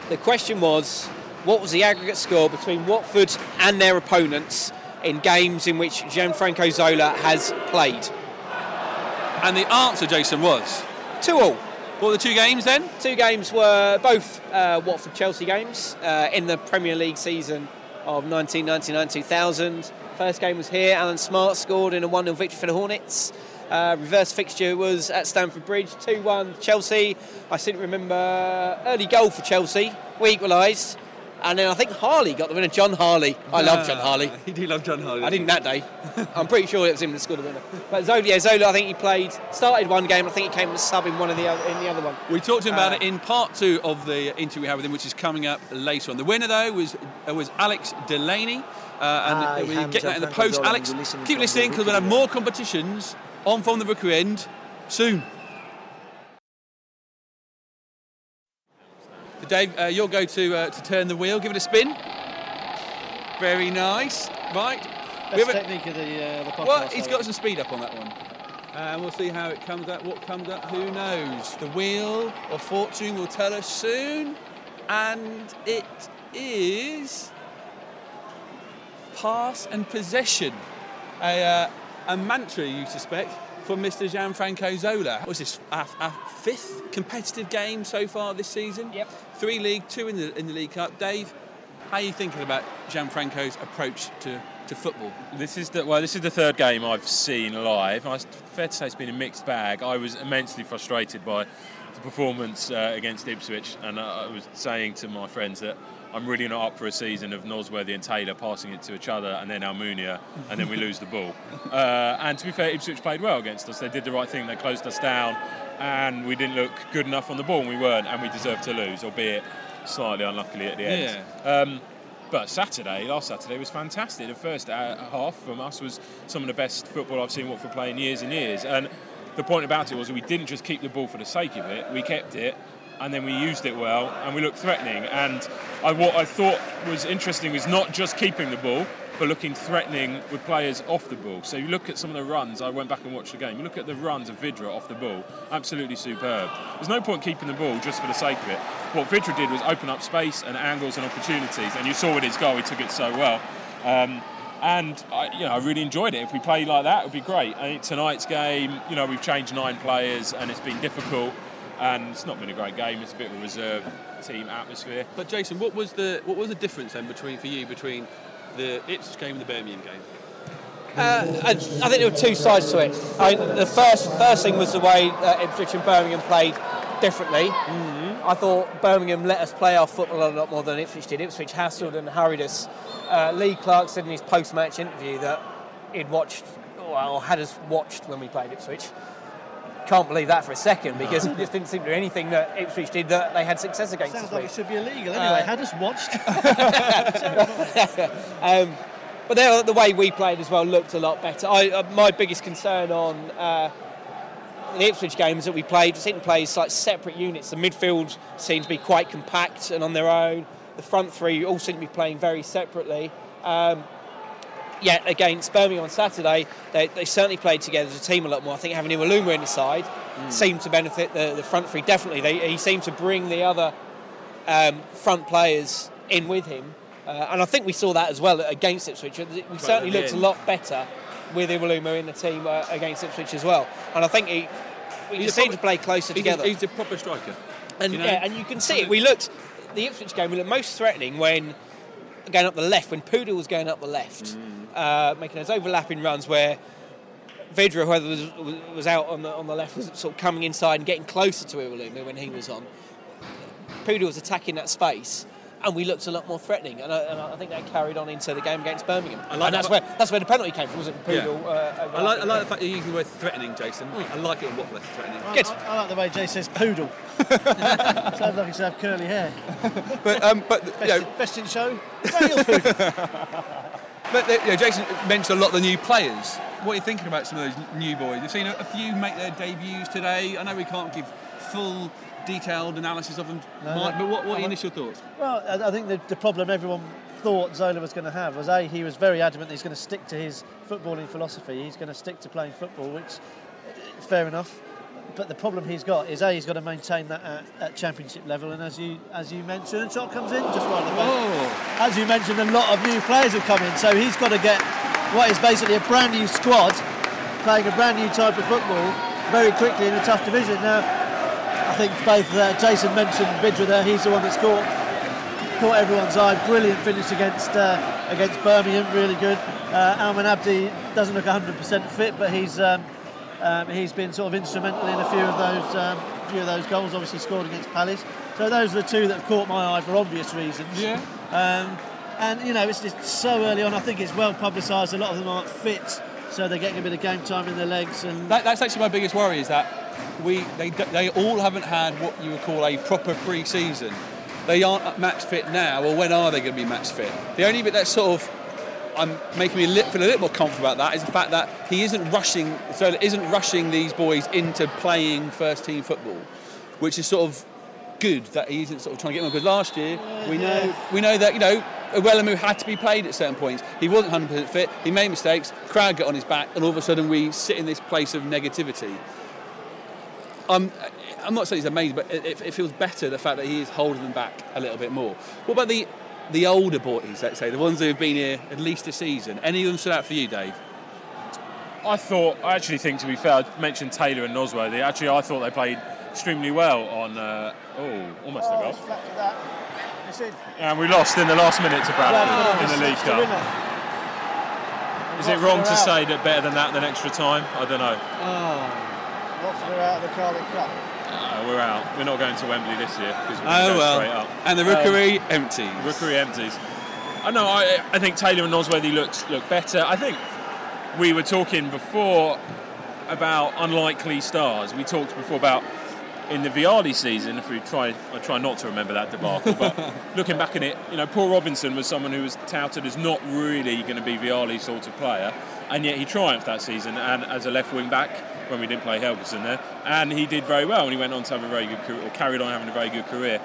The question was, what was the aggregate score between Watford and their opponents in games in which Gianfranco Zola has played? And the answer, Jason, was? Two all. What were the two games then? Two games were both uh, Watford Chelsea games uh, in the Premier League season of 1999-2000. First game was here. Allan Smart scored in a 1 0 victory for the Hornets. Uh, reverse fixture was at Stamford Bridge, 2 1 Chelsea. I seem to remember early goal for Chelsea. We equalised. And then I think Harley got the winner, Jon Harley. I love Jon Harley. You do love Jon Harley. I didn't that day. I'm pretty sure it was him that scored the winner. But Zola, yeah, Zola, I think he played, started one game. I think he came as sub in one of the other, in the other one. We talked to him about Uh, it in part two of the interview we had with him, which is coming up later on. The winner, though, was uh, was Alex Delaney. Uh, and Hi, we I'm get that in the post. Zola, Alex, listening keep listening because we'll have more competitions on from the Rookery End soon. Dave, uh, you'll go to uh, to turn the wheel, give it a spin. Very nice. Right. We Best have a- of the, uh, the podcast. well, he's got some speed up on that one. And we'll see how it comes up. What comes up, who knows? The wheel of fortune will tell us soon. And it is pass and possession. A, uh, a mantra, you suspect, from Mr. Gianfranco Zola. Was this our, our fifth competitive game so far this season? Yep. Three league, two in the in the League Cup. Dave, how are you thinking about Gianfranco's approach to, to football? This is the well. This is the third game I've seen live. I fair to say it's been a mixed bag. I was immensely frustrated by the performance uh, against Ipswich, and I was saying to my friends that I'm really not up for a season of Nosworthy and Taylor passing it to each other, and then Almunia, and then we lose the ball. [LAUGHS] Uh, and to be fair, Ipswich played well against us. They did the right thing. They closed us down, and we didn't look good enough on the ball. and We weren't, and we deserved to lose, albeit slightly unluckily at the end. Um, but Saturday, last Saturday, was fantastic. The first uh, half from us was some of the best football I've seen Watford play in years and years. And the point about it was we didn't just keep the ball for the sake of it, we kept it and then we used it well and we looked threatening. And I, what I thought was interesting was not just keeping the ball, but looking threatening with players off the ball. So you look at some of the runs, I went back and watched the game, you look at the runs of Vydra off the ball, absolutely superb. There's no point keeping the ball just for the sake of it. What Vydra did was open up space and angles and opportunities, and you saw with his goal, he took it so well. Um, and I, you know, I really enjoyed it. If we played like that, it would be great. I think tonight's game, you know, we've changed nine players, and it's been difficult. And it's not been a great game. It's a bit of a reserve team atmosphere. But Jason, what was the what was the difference then between for you between the Ipswich game and the Birmingham game? Uh, I, I think there were two sides to it. I, the first first thing was the way uh, Ipswich and Birmingham played differently. I thought Birmingham let us play our football a lot more than Ipswich did. Ipswich hassled and hurried us. Uh, Lee Clark said in his post-match interview that he'd watched, or had us watched when we played Ipswich. Can't believe that for a second because it just didn't seem to be anything that Ipswich did that they had success against. Sounds like it should be illegal. Uh, Anyway, had us watched. [LAUGHS] [LAUGHS] um, but there, the way we played as well looked a lot better. I, uh, my biggest concern on uh, the Ipswich games that we played, seemed to play as like separate units. The midfield seemed to be quite compact and on their own. The front three all seemed to be playing very separately. Um, yet against Birmingham on Saturday, they, they certainly played together as a team a lot more. I think having Iwelumo in the side seemed to benefit the, the front three definitely. They, he seemed to bring the other um, front players in with him. Uh, and I think we saw that as well against Ipswich. We certainly at the looked a lot better with Iwelumo in the team uh, against Ipswich as well. And I think he, we He's just seemed to play closer he's together. A, he's a proper striker. And you know? yeah, and you can see it. We looked the Ipswich game. We looked most threatening when going up the left. When Pudil was going up the left, Mm. uh, making those overlapping runs where Vydra, whoever was, was out on the on the left, was sort of coming inside and getting closer to Iwelumo when he was on. Pudil was attacking that space. And we looked a lot more threatening, and I, and I think that carried on into the game against Birmingham. I like and that's that- where that's where the penalty came from, wasn't it? Pudil. Yeah. Uh, I like, I like the fact that you're using the word threatening, Jason. I like it in Watford, threatening. I, I, I like the way Jay says poodle. Sounds like he should have curly hair. But um, but you Best, know, in, best in show. [LAUGHS] But you know, Jason mentioned a lot of the new players. What are you thinking about some of those new boys? You've seen a, a few make their debuts today. I know we can't give full, detailed analysis of them, No, Mike, no. but what, what are your initial thoughts? Well, I, think the, the problem everyone thought Zola was going to have was A, he was very adamant that he's going to stick to his footballing philosophy. He's going to stick to playing football, which uh, fair enough. But the problem he's got is A, he's got to maintain that at, at championship level. And as you as you mentioned, shot comes in just right at the back. As you mentioned, a lot of new players have come in, so he's got to get what is basically a brand new squad, playing a brand new type of football very quickly in a tough division. Now, think both uh, Jason mentioned Vydra there. He's the one that's caught caught everyone's eye. Brilliant finish against uh, against Birmingham. Really good. Uh, Almen Abdi doesn't look 100% fit, but he's um, um, he's been sort of instrumental in a few of those um, few of those goals. Obviously scored against Palace. So those are the two that have caught my eye for obvious reasons. Yeah. Um, and you know it's just so early on. I think it's well publicised. A lot of them aren't fit, so they're getting a bit of game time in their legs. And That, that's actually my biggest worry is that we they, they all haven't had what you would call a proper pre-season. They aren't match fit now, or when are they going to be match fit? The only bit that sort of I'm making me feel a little more comfortable about that is the fact that he isn't rushing, so isn't rushing these boys into playing first team football, which is sort of good that he isn't sort of trying to get them because last year we know we know that you know Iwelumo had to be played at certain points. He wasn't 100% fit. He made mistakes. Crowd got on his back, and all of a sudden we sit in this place of negativity. I'm, I'm not saying he's amazing, but it, it feels better the fact that he is holding them back a little bit more. What about the the older boys, let's say, the ones who have been here at least a season? Any of them stood out for you, Dave? I thought, I actually think, to be fair, I mentioned Taylor and Nosworthy. Actually, I thought they played extremely well on. Uh, oh, almost a goal. And we lost in the last minute to Bradford in the League Cup. Is it wrong to say that better than that than extra time? I don't know. Watford are out of the Carling Cup. Uh, we're out. We're not going to Wembley this year because we're Oh, going well. straight up. And the rookery empties. Rookery empties. I know. I, I think Taylor and Nosworthy looked look better. I think we were talking before about unlikely stars. We talked before about in the Vialli season. If we try, I try not to remember that debacle, but [LAUGHS] looking back in it, you know, Paul Robinson was someone who was touted as not really going to be Vialli sort of player, and yet he triumphed that season and as a left wing back when we didn't play Helguson there, and he did very well, and he went on to have a very good career, or carried on having a very good career.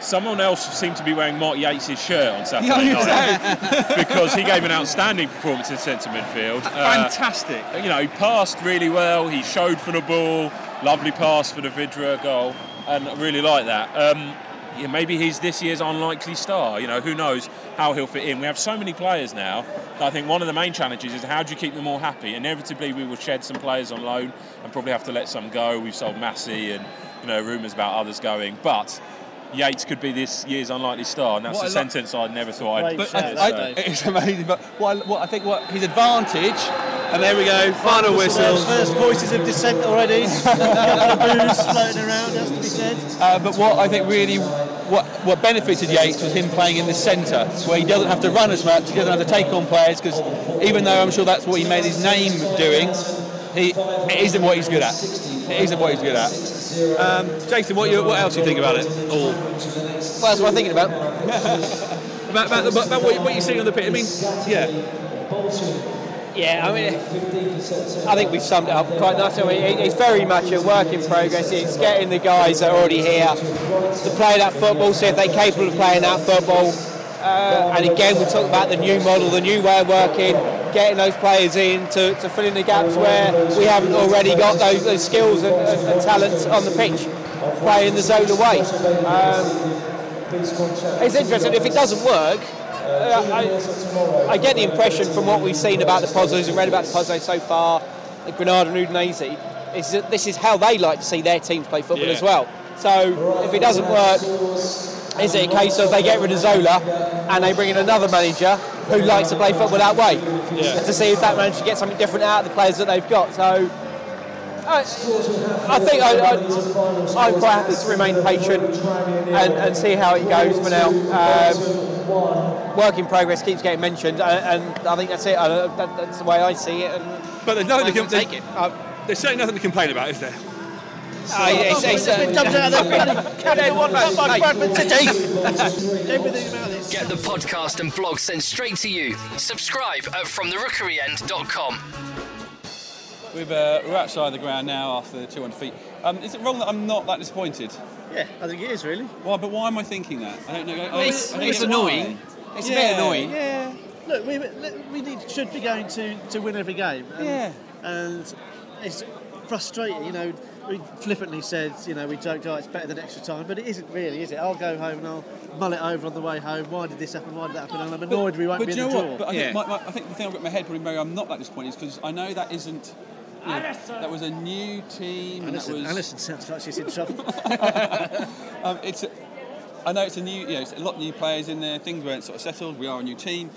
Someone else seemed to be wearing Mark Yeates' shirt on Saturday Yeah, night [LAUGHS] because he gave an outstanding performance in centre midfield. Uh, Fantastic. you know, he passed really well. He showed for the ball. Lovely pass for the Vydra goal, and I really like that. Um, yeah, maybe he's this year's unlikely star. You know, who knows how he'll fit in. We have so many players now. that I think one of the main challenges is how do you keep them all happy? Inevitably, we will shed some players on loan and probably have to let some go. We've sold Massey and you know rumours about others going, but. Yeates could be this year's unlikely star, and that's What a I lo- sentence I never thought I'd. Great say. I, I, it's amazing, but what, I- what I think what his advantage, and there we go, final whistle. First voices of dissent already. [LAUGHS] a couple of boos floating around, has to be said. Uh, but what I think really what what benefited Yeates was him playing in the centre, where he doesn't have to run as much, he doesn't have to take on players, because even though I'm sure that's what he made his name doing, he it isn't what he's good at. It isn't what he's good at. Um, Jason, what you, what else do you think about it all? Well, that's what I'm thinking about. [LAUGHS] About, about, the, about what, you- what you're seeing on the pitch? I mean, yeah. Yeah, I mean, I think we've summed it up quite nicely. It's very much a work in progress. It's getting the guys that are already here to play that football, see if they're capable of playing that football. Uh, and again, we talk about the new model, the new way of working, getting those players in to, to fill in the gaps where we haven't already got those, those skills and, and, and talents on the pitch, playing the zone away. Um, it's interesting. If it doesn't work, I, I get the impression from what we've seen about the Pozzos and read about the Pozzos so far, the Granada and Udinese, is that this is how they like to see their teams play football Yeah. as well. So if it doesn't work, is it a case of they get rid of Zola and they bring in another manager who likes to play football that way Yeah. to see if that manager gets something different out of the players that they've got. So I, I think I, I, I'm quite happy to remain patient and, and see how it goes for now. Um, work in progress keeps getting mentioned, uh, and I think that's it. Uh, that, that's the way I see it. And But there's nothing to com- take it. uh, there's certainly nothing to complain about, is there? Uh, it's, it's, uh, Been dumped out of their [LAUGHS] bloody one Mate, by. Bradford City. Everything about this. Get the podcast and blog sent straight to you. Subscribe at FromTheRookeryEnd.com. We've, uh, we're outside the ground now after the 200 feet. Um, is it wrong that I'm not that disappointed? Yeah, I think it is really. Why? But why am I thinking that? I don't know. I, It's- I don't it's annoying. why. It's a bit annoying. Yeah. Look, we, we need, should be going to, to win every game. And, Yeah. And it's frustrating, you know. We flippantly said, you know, we joked, oh, it's better than extra time, but it isn't really, is it? I'll go home and I'll mull it over on the way home. Why did this happen? Why did that happen? And I'm annoyed we won't but be do in you the know draw. But I, Yeah. think my, my, I think the thing I've got in my head probably, Mary, I'm not that disappointed is because I know that isn't you know, that was a new team. and that Alison, was, Alison sounds like she's in trouble. [LAUGHS] um, it's. A, I know it's a new, you know, it's a lot of new players in there. Things weren't sort of settled. We are a new team.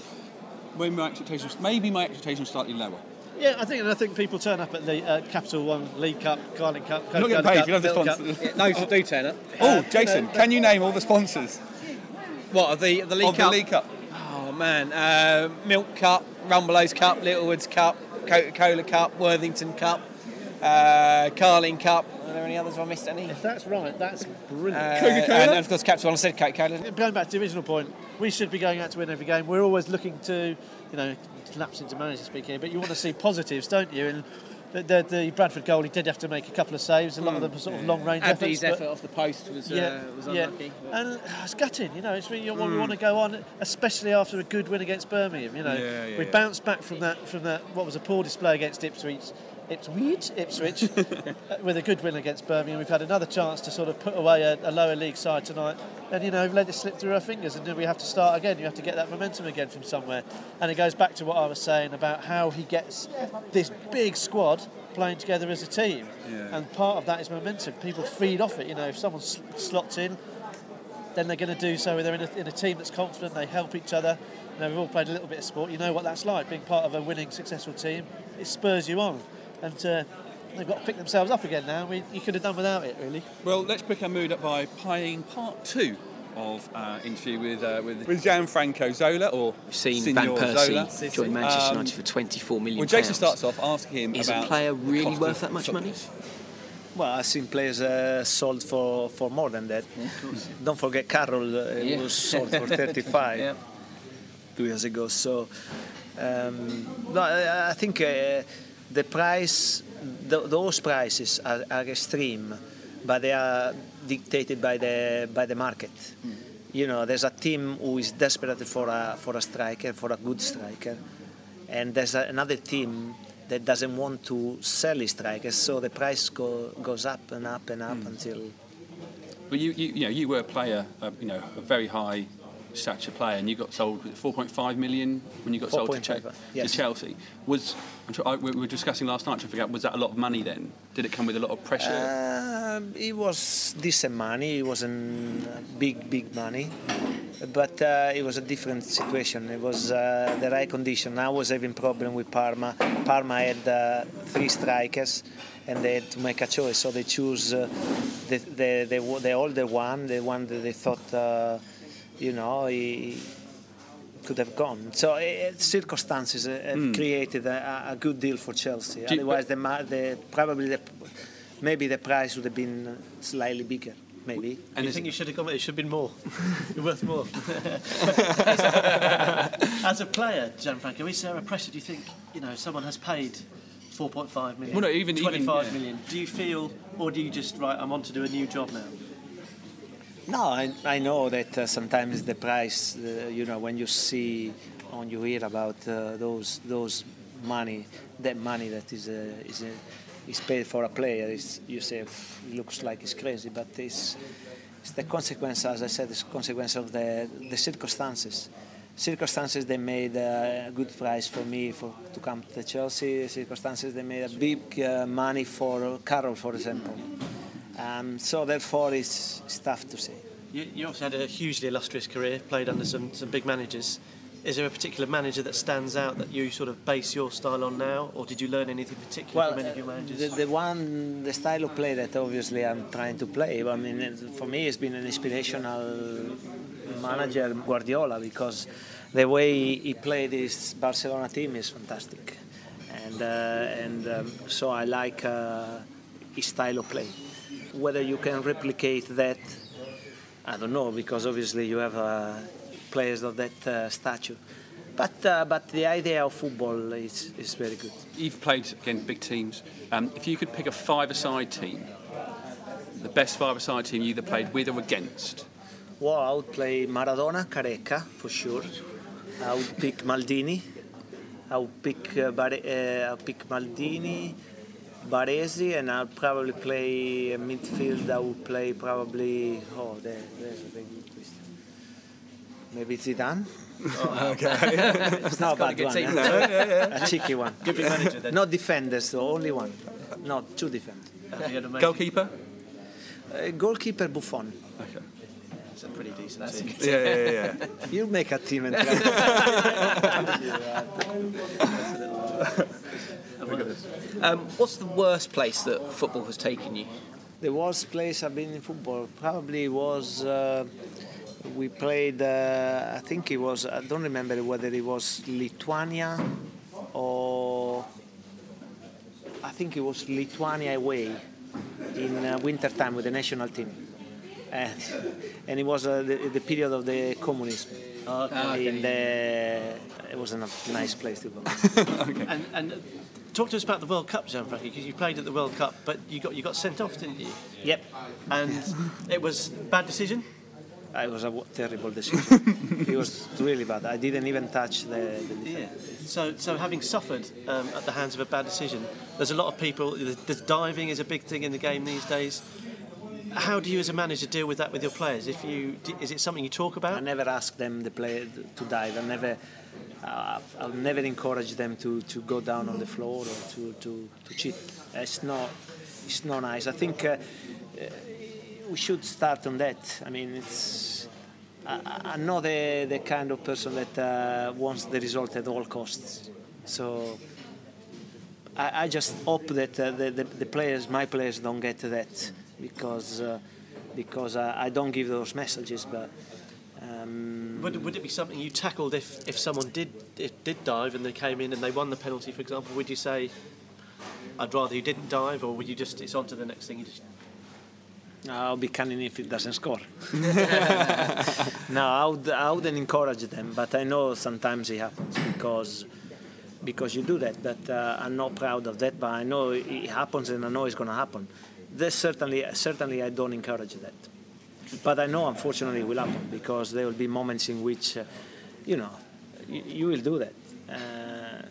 Maybe my expectations, maybe my expectations slightly lower. Yeah, I think, and I think people turn up at the uh, Capital One League Cup, Carling Cup. You're not getting Coca-Cola paid. Cup, You don't have the Milk Cup. sponsors. No, so do turn up. [LAUGHS] Oh, Uh, Jason, you know, can you name all the sponsors What of the the League of Cup? the League Cup? Oh man, uh, Milk Cup, Rumbelows Cup, Littlewoods Cup, Coca-Cola Cup, Worthington Cup, uh, Carling Cup. Are there any others? Have I missed any? If that's right, that's brilliant. Uh, and of course, Capital One. I said Coca-Cola. Going back to the original point, we should be going out to win every game. We're always looking to, you know, lapse into manager speak here, but you want to see positives, don't you? And the, the, the Bradford goal, he did have to make a couple of saves. A lot of them were sort of long range efforts. Abdi's but- effort off the post was, uh, was unlucky. And it's gutting, you know. It's really what we Mm. want to go on, especially after a good win against Birmingham. You know, Yeah, yeah, we yeah. bounced back from that from that what was a poor display against Ipswich. Ipswich, Ipswich, [LAUGHS] uh, with a good win against Birmingham. We've had another chance to sort of put away a, a lower league side tonight, and you know, we've let it slip through our fingers, and then we have to start again. You have to get that momentum again from somewhere, and it goes back to what I was saying about how he gets this big squad playing together as a team, Yeah. and part of that is momentum. People feed off it. You know, if someone sl- slots in, then they're going to do so. They're in a, in a team that's confident. They help each other. You know, we've all played a little bit of sport. You know what that's like. Being part of a winning, successful team, it spurs you on, and uh, they've got to pick themselves up again now. We, you could have done without it, really. Well, let's pick our mood up by playing part two of our interview with uh, with, with Gianfranco Zola or seen Signor Van Persie Zola. join Manchester Um, United for 24 million Well, Jason pounds. starts off asking him Is about a player really worth that much money? Well, I've seen players uh, sold for, for more than that. Don't forget Carroll uh, Yeah. was sold for [LAUGHS] 35 Yeah. two years ago. So um, no, I, I think uh, the price, th- those prices are, are extreme, but they are dictated by the by the market. You know, there's a team who is desperate for a for a striker, for a good striker, and there's a, another team that doesn't want to sell his strikers, so the price go, goes up and up and up until But you, you, you know, you were a player, uh, you know, a very high stature player, and you got sold with 4.5 million when you got sold to, Che- yes. to Chelsea. Was I, we were discussing last night figure out was that a lot of money then? Did it come with a lot of pressure? Um, it was decent money. It wasn't uh, big, big money, but uh, it was a different situation. It was uh, the right condition. I was having problem with Parma. Parma had uh, three strikers, and they had to make a choice. So they choose uh, the, the, the the older one, the one that they thought, uh, you know, he could have gone. So uh, circumstances uh, have Hmm. created a, a good deal for Chelsea. You- Otherwise, the, the probably the maybe the price would have been slightly bigger. Maybe. And you think you should have gone? It should have been more. [LAUGHS] You're worth more. [LAUGHS] As a player, Gianfranco, is there a pressure? Do you think you know someone has paid 4.5 million, Well, no, even- even, yeah. million? Do you feel, or do you just right? I'm on to do a new job now. No, I, I know that uh, sometimes the price, uh, you know, when you see when you hear about uh, those those money, that money that is uh, is uh, is paid for a player, is you say it looks like it's crazy, but it's it's the consequence, as I said, it's consequence of the the circumstances. Circumstances they made a good price for me for to come to Chelsea. Circumstances they made a big uh, money for Carroll, for example. Um, so therefore, it's, it's tough to say. You, you obviously had a hugely illustrious career, played under some, some big managers. Is there a particular manager that stands out that you sort of base your style on now, or did you learn anything particular Well, from any of your managers? the, the one, the style of play that obviously I'm trying to play. I mean, for me, it's been an inspirational manager, Guardiola, because the way he played his Barcelona team is fantastic, and uh, and um, so I like uh, his style of play. Whether you can replicate that, I don't know, because obviously you have uh, players of that uh, stature. But uh, but the idea of football is, is very good. You've played against big teams. Um, if you could pick a five-a-side team, the best five-a-side team you either played with or against, Well, I would play Maradona, Careca for sure. I would pick Maldini. I would pick uh, Bare- uh, I'll pick Maldini, Baresi, and I'll probably play a midfield. I would play probably oh, there, there's a very good question. Maybe Zidane. Oh, okay. [LAUGHS] it's not [LAUGHS] a bad one. team, eh? though. Yeah, yeah. A cheeky one. Good manager then. Not defenders, though, only one. Not two defenders. Goalkeeper? Uh, goalkeeper Buffon. Okay. It's a pretty decent team. Yeah, yeah, yeah. yeah. You make a team and [LAUGHS] [LAUGHS] Um, what's the worst place that football has taken you? The worst place I've been in football probably was uh, we played. Uh, I think it was. I don't remember whether it was Lithuania or I think it was Lithuania away in uh, winter time with the national team, and, and it was uh, the, the period of the communism. okay. In the, it wasn't a nice place to go. [LAUGHS] And, and uh, talk to us about the World Cup, Gianfranco, because you played at the World Cup, but you got you got sent off, didn't you? Yep. And it was bad decision. It was a terrible decision. [LAUGHS] it was really bad. I didn't even touch the. the Yeah. So, so having suffered um, at the hands of a bad decision, there's a lot of people. The, the diving is a big thing in the game these days. How do you, as a manager, deal with that with your players? If you, is it something you talk about? I never ask them the play to dive. I never, uh, I'll never encourage them to, to go down on the floor or to, to, to cheat. It's not, it's not nice. I think uh, uh, we should start on that. I mean, it's. I, I'm not the, the kind of person that uh, wants the result at all costs. So I, I just hope that uh, the, the, the players, my players, don't get that because uh, because I, I don't give those messages. But um, Would, would it be something you tackled if, if someone did if did dive and they came in and they won the penalty, for example? Would you say, "I'd rather you didn't dive," or would you just it's on to the next thing? You just I'll be cunning if it doesn't score. [LAUGHS] no, I, would, I wouldn't encourage them, but I know sometimes it happens because because you do that. But uh, I'm not proud of that, but I know it happens and I know it's going to happen. This certainly, certainly, I don't encourage that. But I know, unfortunately, it will happen because there will be moments in which, uh, you know, you, you will do that. Uh,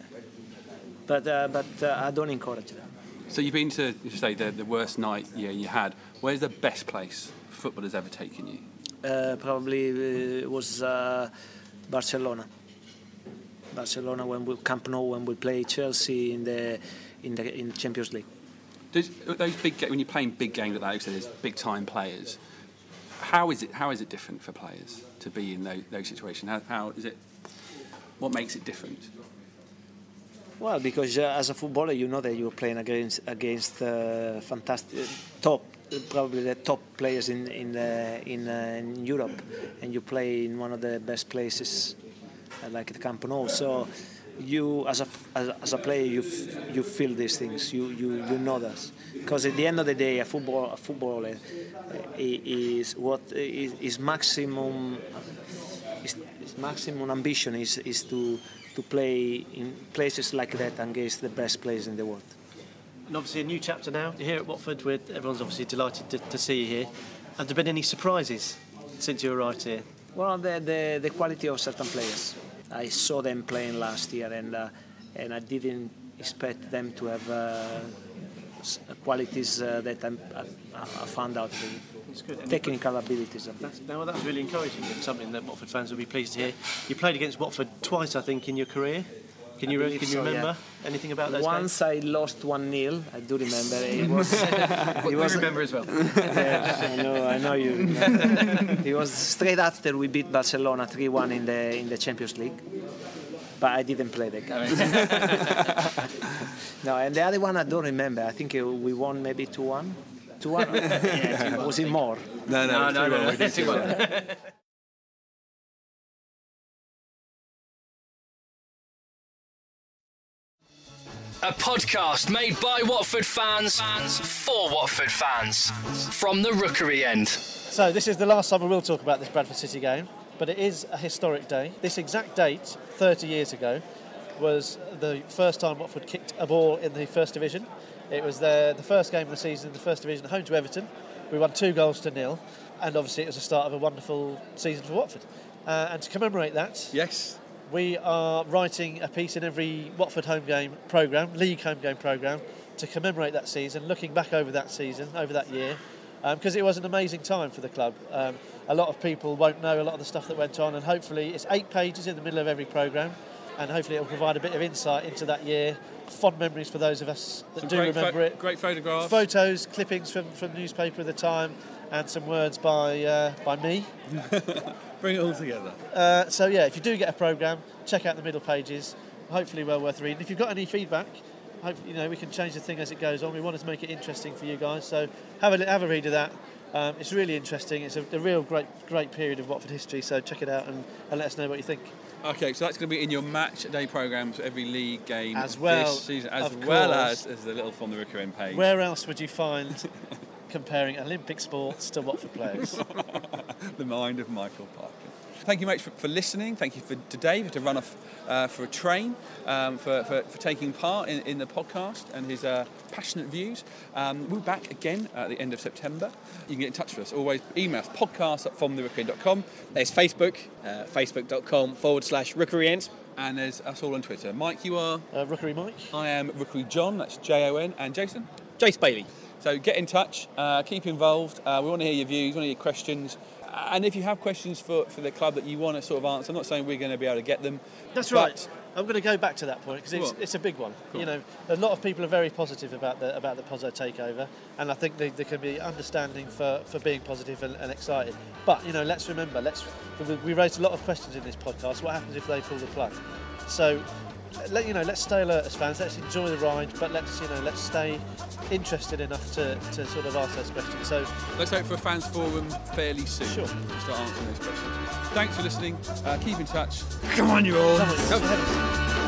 but uh, but uh, I don't encourage that. So you've been to, you say, the, the worst night yeah, you had. Where's the best place football has ever taken you? Uh, probably uh, it was uh, Barcelona. Barcelona when we Camp Nou when we play Chelsea in the in the in Champions League. Does, those big when you're playing big games like that, like I said, there's big time players. How is it? How is it different for players to be in those, those situations? How, how is it? What makes it different? Well, because uh, as a footballer, you know that you're playing against against uh, fantastic top, probably the top players in in uh, in, uh, in Europe, and you play in one of the best places uh, like the Camp Nou. So you, as a as, a- as a player, you f- you feel these things. You you, you know that because at the end of the day, a football a footballer uh, is what is, is maximum his, his maximum ambition is, is to, to play in places like that and against the best players in the world. And obviously a new chapter now. You're here at Watford. Where everyone's obviously delighted to, to see you here. Have there been any surprises since you arrived here? Well, the, the, the quality of certain players. I saw them playing last year, and uh, and I didn't expect them to have uh, qualities uh, that I'm, I, I found out. It's good. Technical abilities. That's, no, well, that's really encouraging. and something that Watford fans will be pleased to hear. You played against Watford twice, I think, in your career. Can you can you so, yeah. remember anything about those Once I lost one 0 I do remember. It [LAUGHS] was. [LAUGHS] it was remember as well. [LAUGHS] Yes, I know, I know you. it was straight after we beat Barcelona 3-1 in the in the Champions League, but I didn't play the game. no, and the other one I don't remember. I think uh, we won maybe 2-1. 2-1. yeah, was it more? No, no, No, no, no, we did two two-one. one. A podcast made by Watford fans for Watford fans from the Rookery end. So this is the last time we will talk about this Bradford City game, but it is a historic day. This exact date, 30 years ago, was the first time Watford kicked a ball in the First Division. It was the, the first game of the season in the First Division, home to Everton. We won two goals to nil, and obviously it was the start of a wonderful season for Watford. Uh, and to commemorate that, Yes. We are writing a piece in every Watford home game programme, league home game programme, to commemorate that season, looking back over that season, over that year, because it was an amazing time for the club. Um, a lot of people won't know a lot of the stuff that went on, and hopefully it's eight pages in the middle of every programme, and hopefully it will provide a bit of insight into that year. Fond memories for those of us that Some do remember it. great photographs. Photos, clippings from, from newspaper at the time, and some words by uh, by me. [LAUGHS] Bring it all together. Uh, so yeah, if you do get a program, check out the middle pages. Hopefully, well worth reading. If you've got any feedback, hope you know we can change the thing as it goes on. We want to make it interesting for you guys. So have a have a read of that. Um, it's really interesting. It's a, a real great great period of Watford history. So check it out and, and let us know what you think. Okay, so that's going to be in your match day programs for every league game As well, this season, as well as, as the little from the End page. Where else would you find [LAUGHS] comparing Olympic sports to Watford players? [LAUGHS] the mind of Michael Parkin. Thank you, mate, for, for listening. Thank you for to Dave to run off uh, for a train, um, for, for, for taking part in, in the podcast and his uh, passionate views. Um, we'll be back again at the end of September. You can get in touch with us. Always email us podcast at fromtherookery.com. There's Facebook, uh, facebook.com forward slash rookery end. And there's us all on Twitter. Mike, you are? Uh, Rookery Mike. I am Rookery John, that's J O N. And Jason? Jace Bailey. So get in touch, uh, keep involved. Uh, we want to hear your views, we want to hear your questions. And if you have questions for, for the club that you want to sort of answer, I'm not saying we're going to be able to get them. That's right. I'm going to go back to that point because it's, it's a big one. Go you know, a lot of people are very positive about the about the Pozzo takeover, and I think they, there can be understanding for, for being positive and, and excited. But you know, let's remember, let's we raised a lot of questions in this podcast. What happens if they pull the plug? So, let you know, let's stay alert as fans. Let's enjoy the ride, but let's you know, let's stay interested enough to, to sort of ask those questions. So, Let's hope for a fans forum fairly soon. Sure. To start answering those questions. Thanks for listening. Uh, keep in touch. Come on, you all. Come on.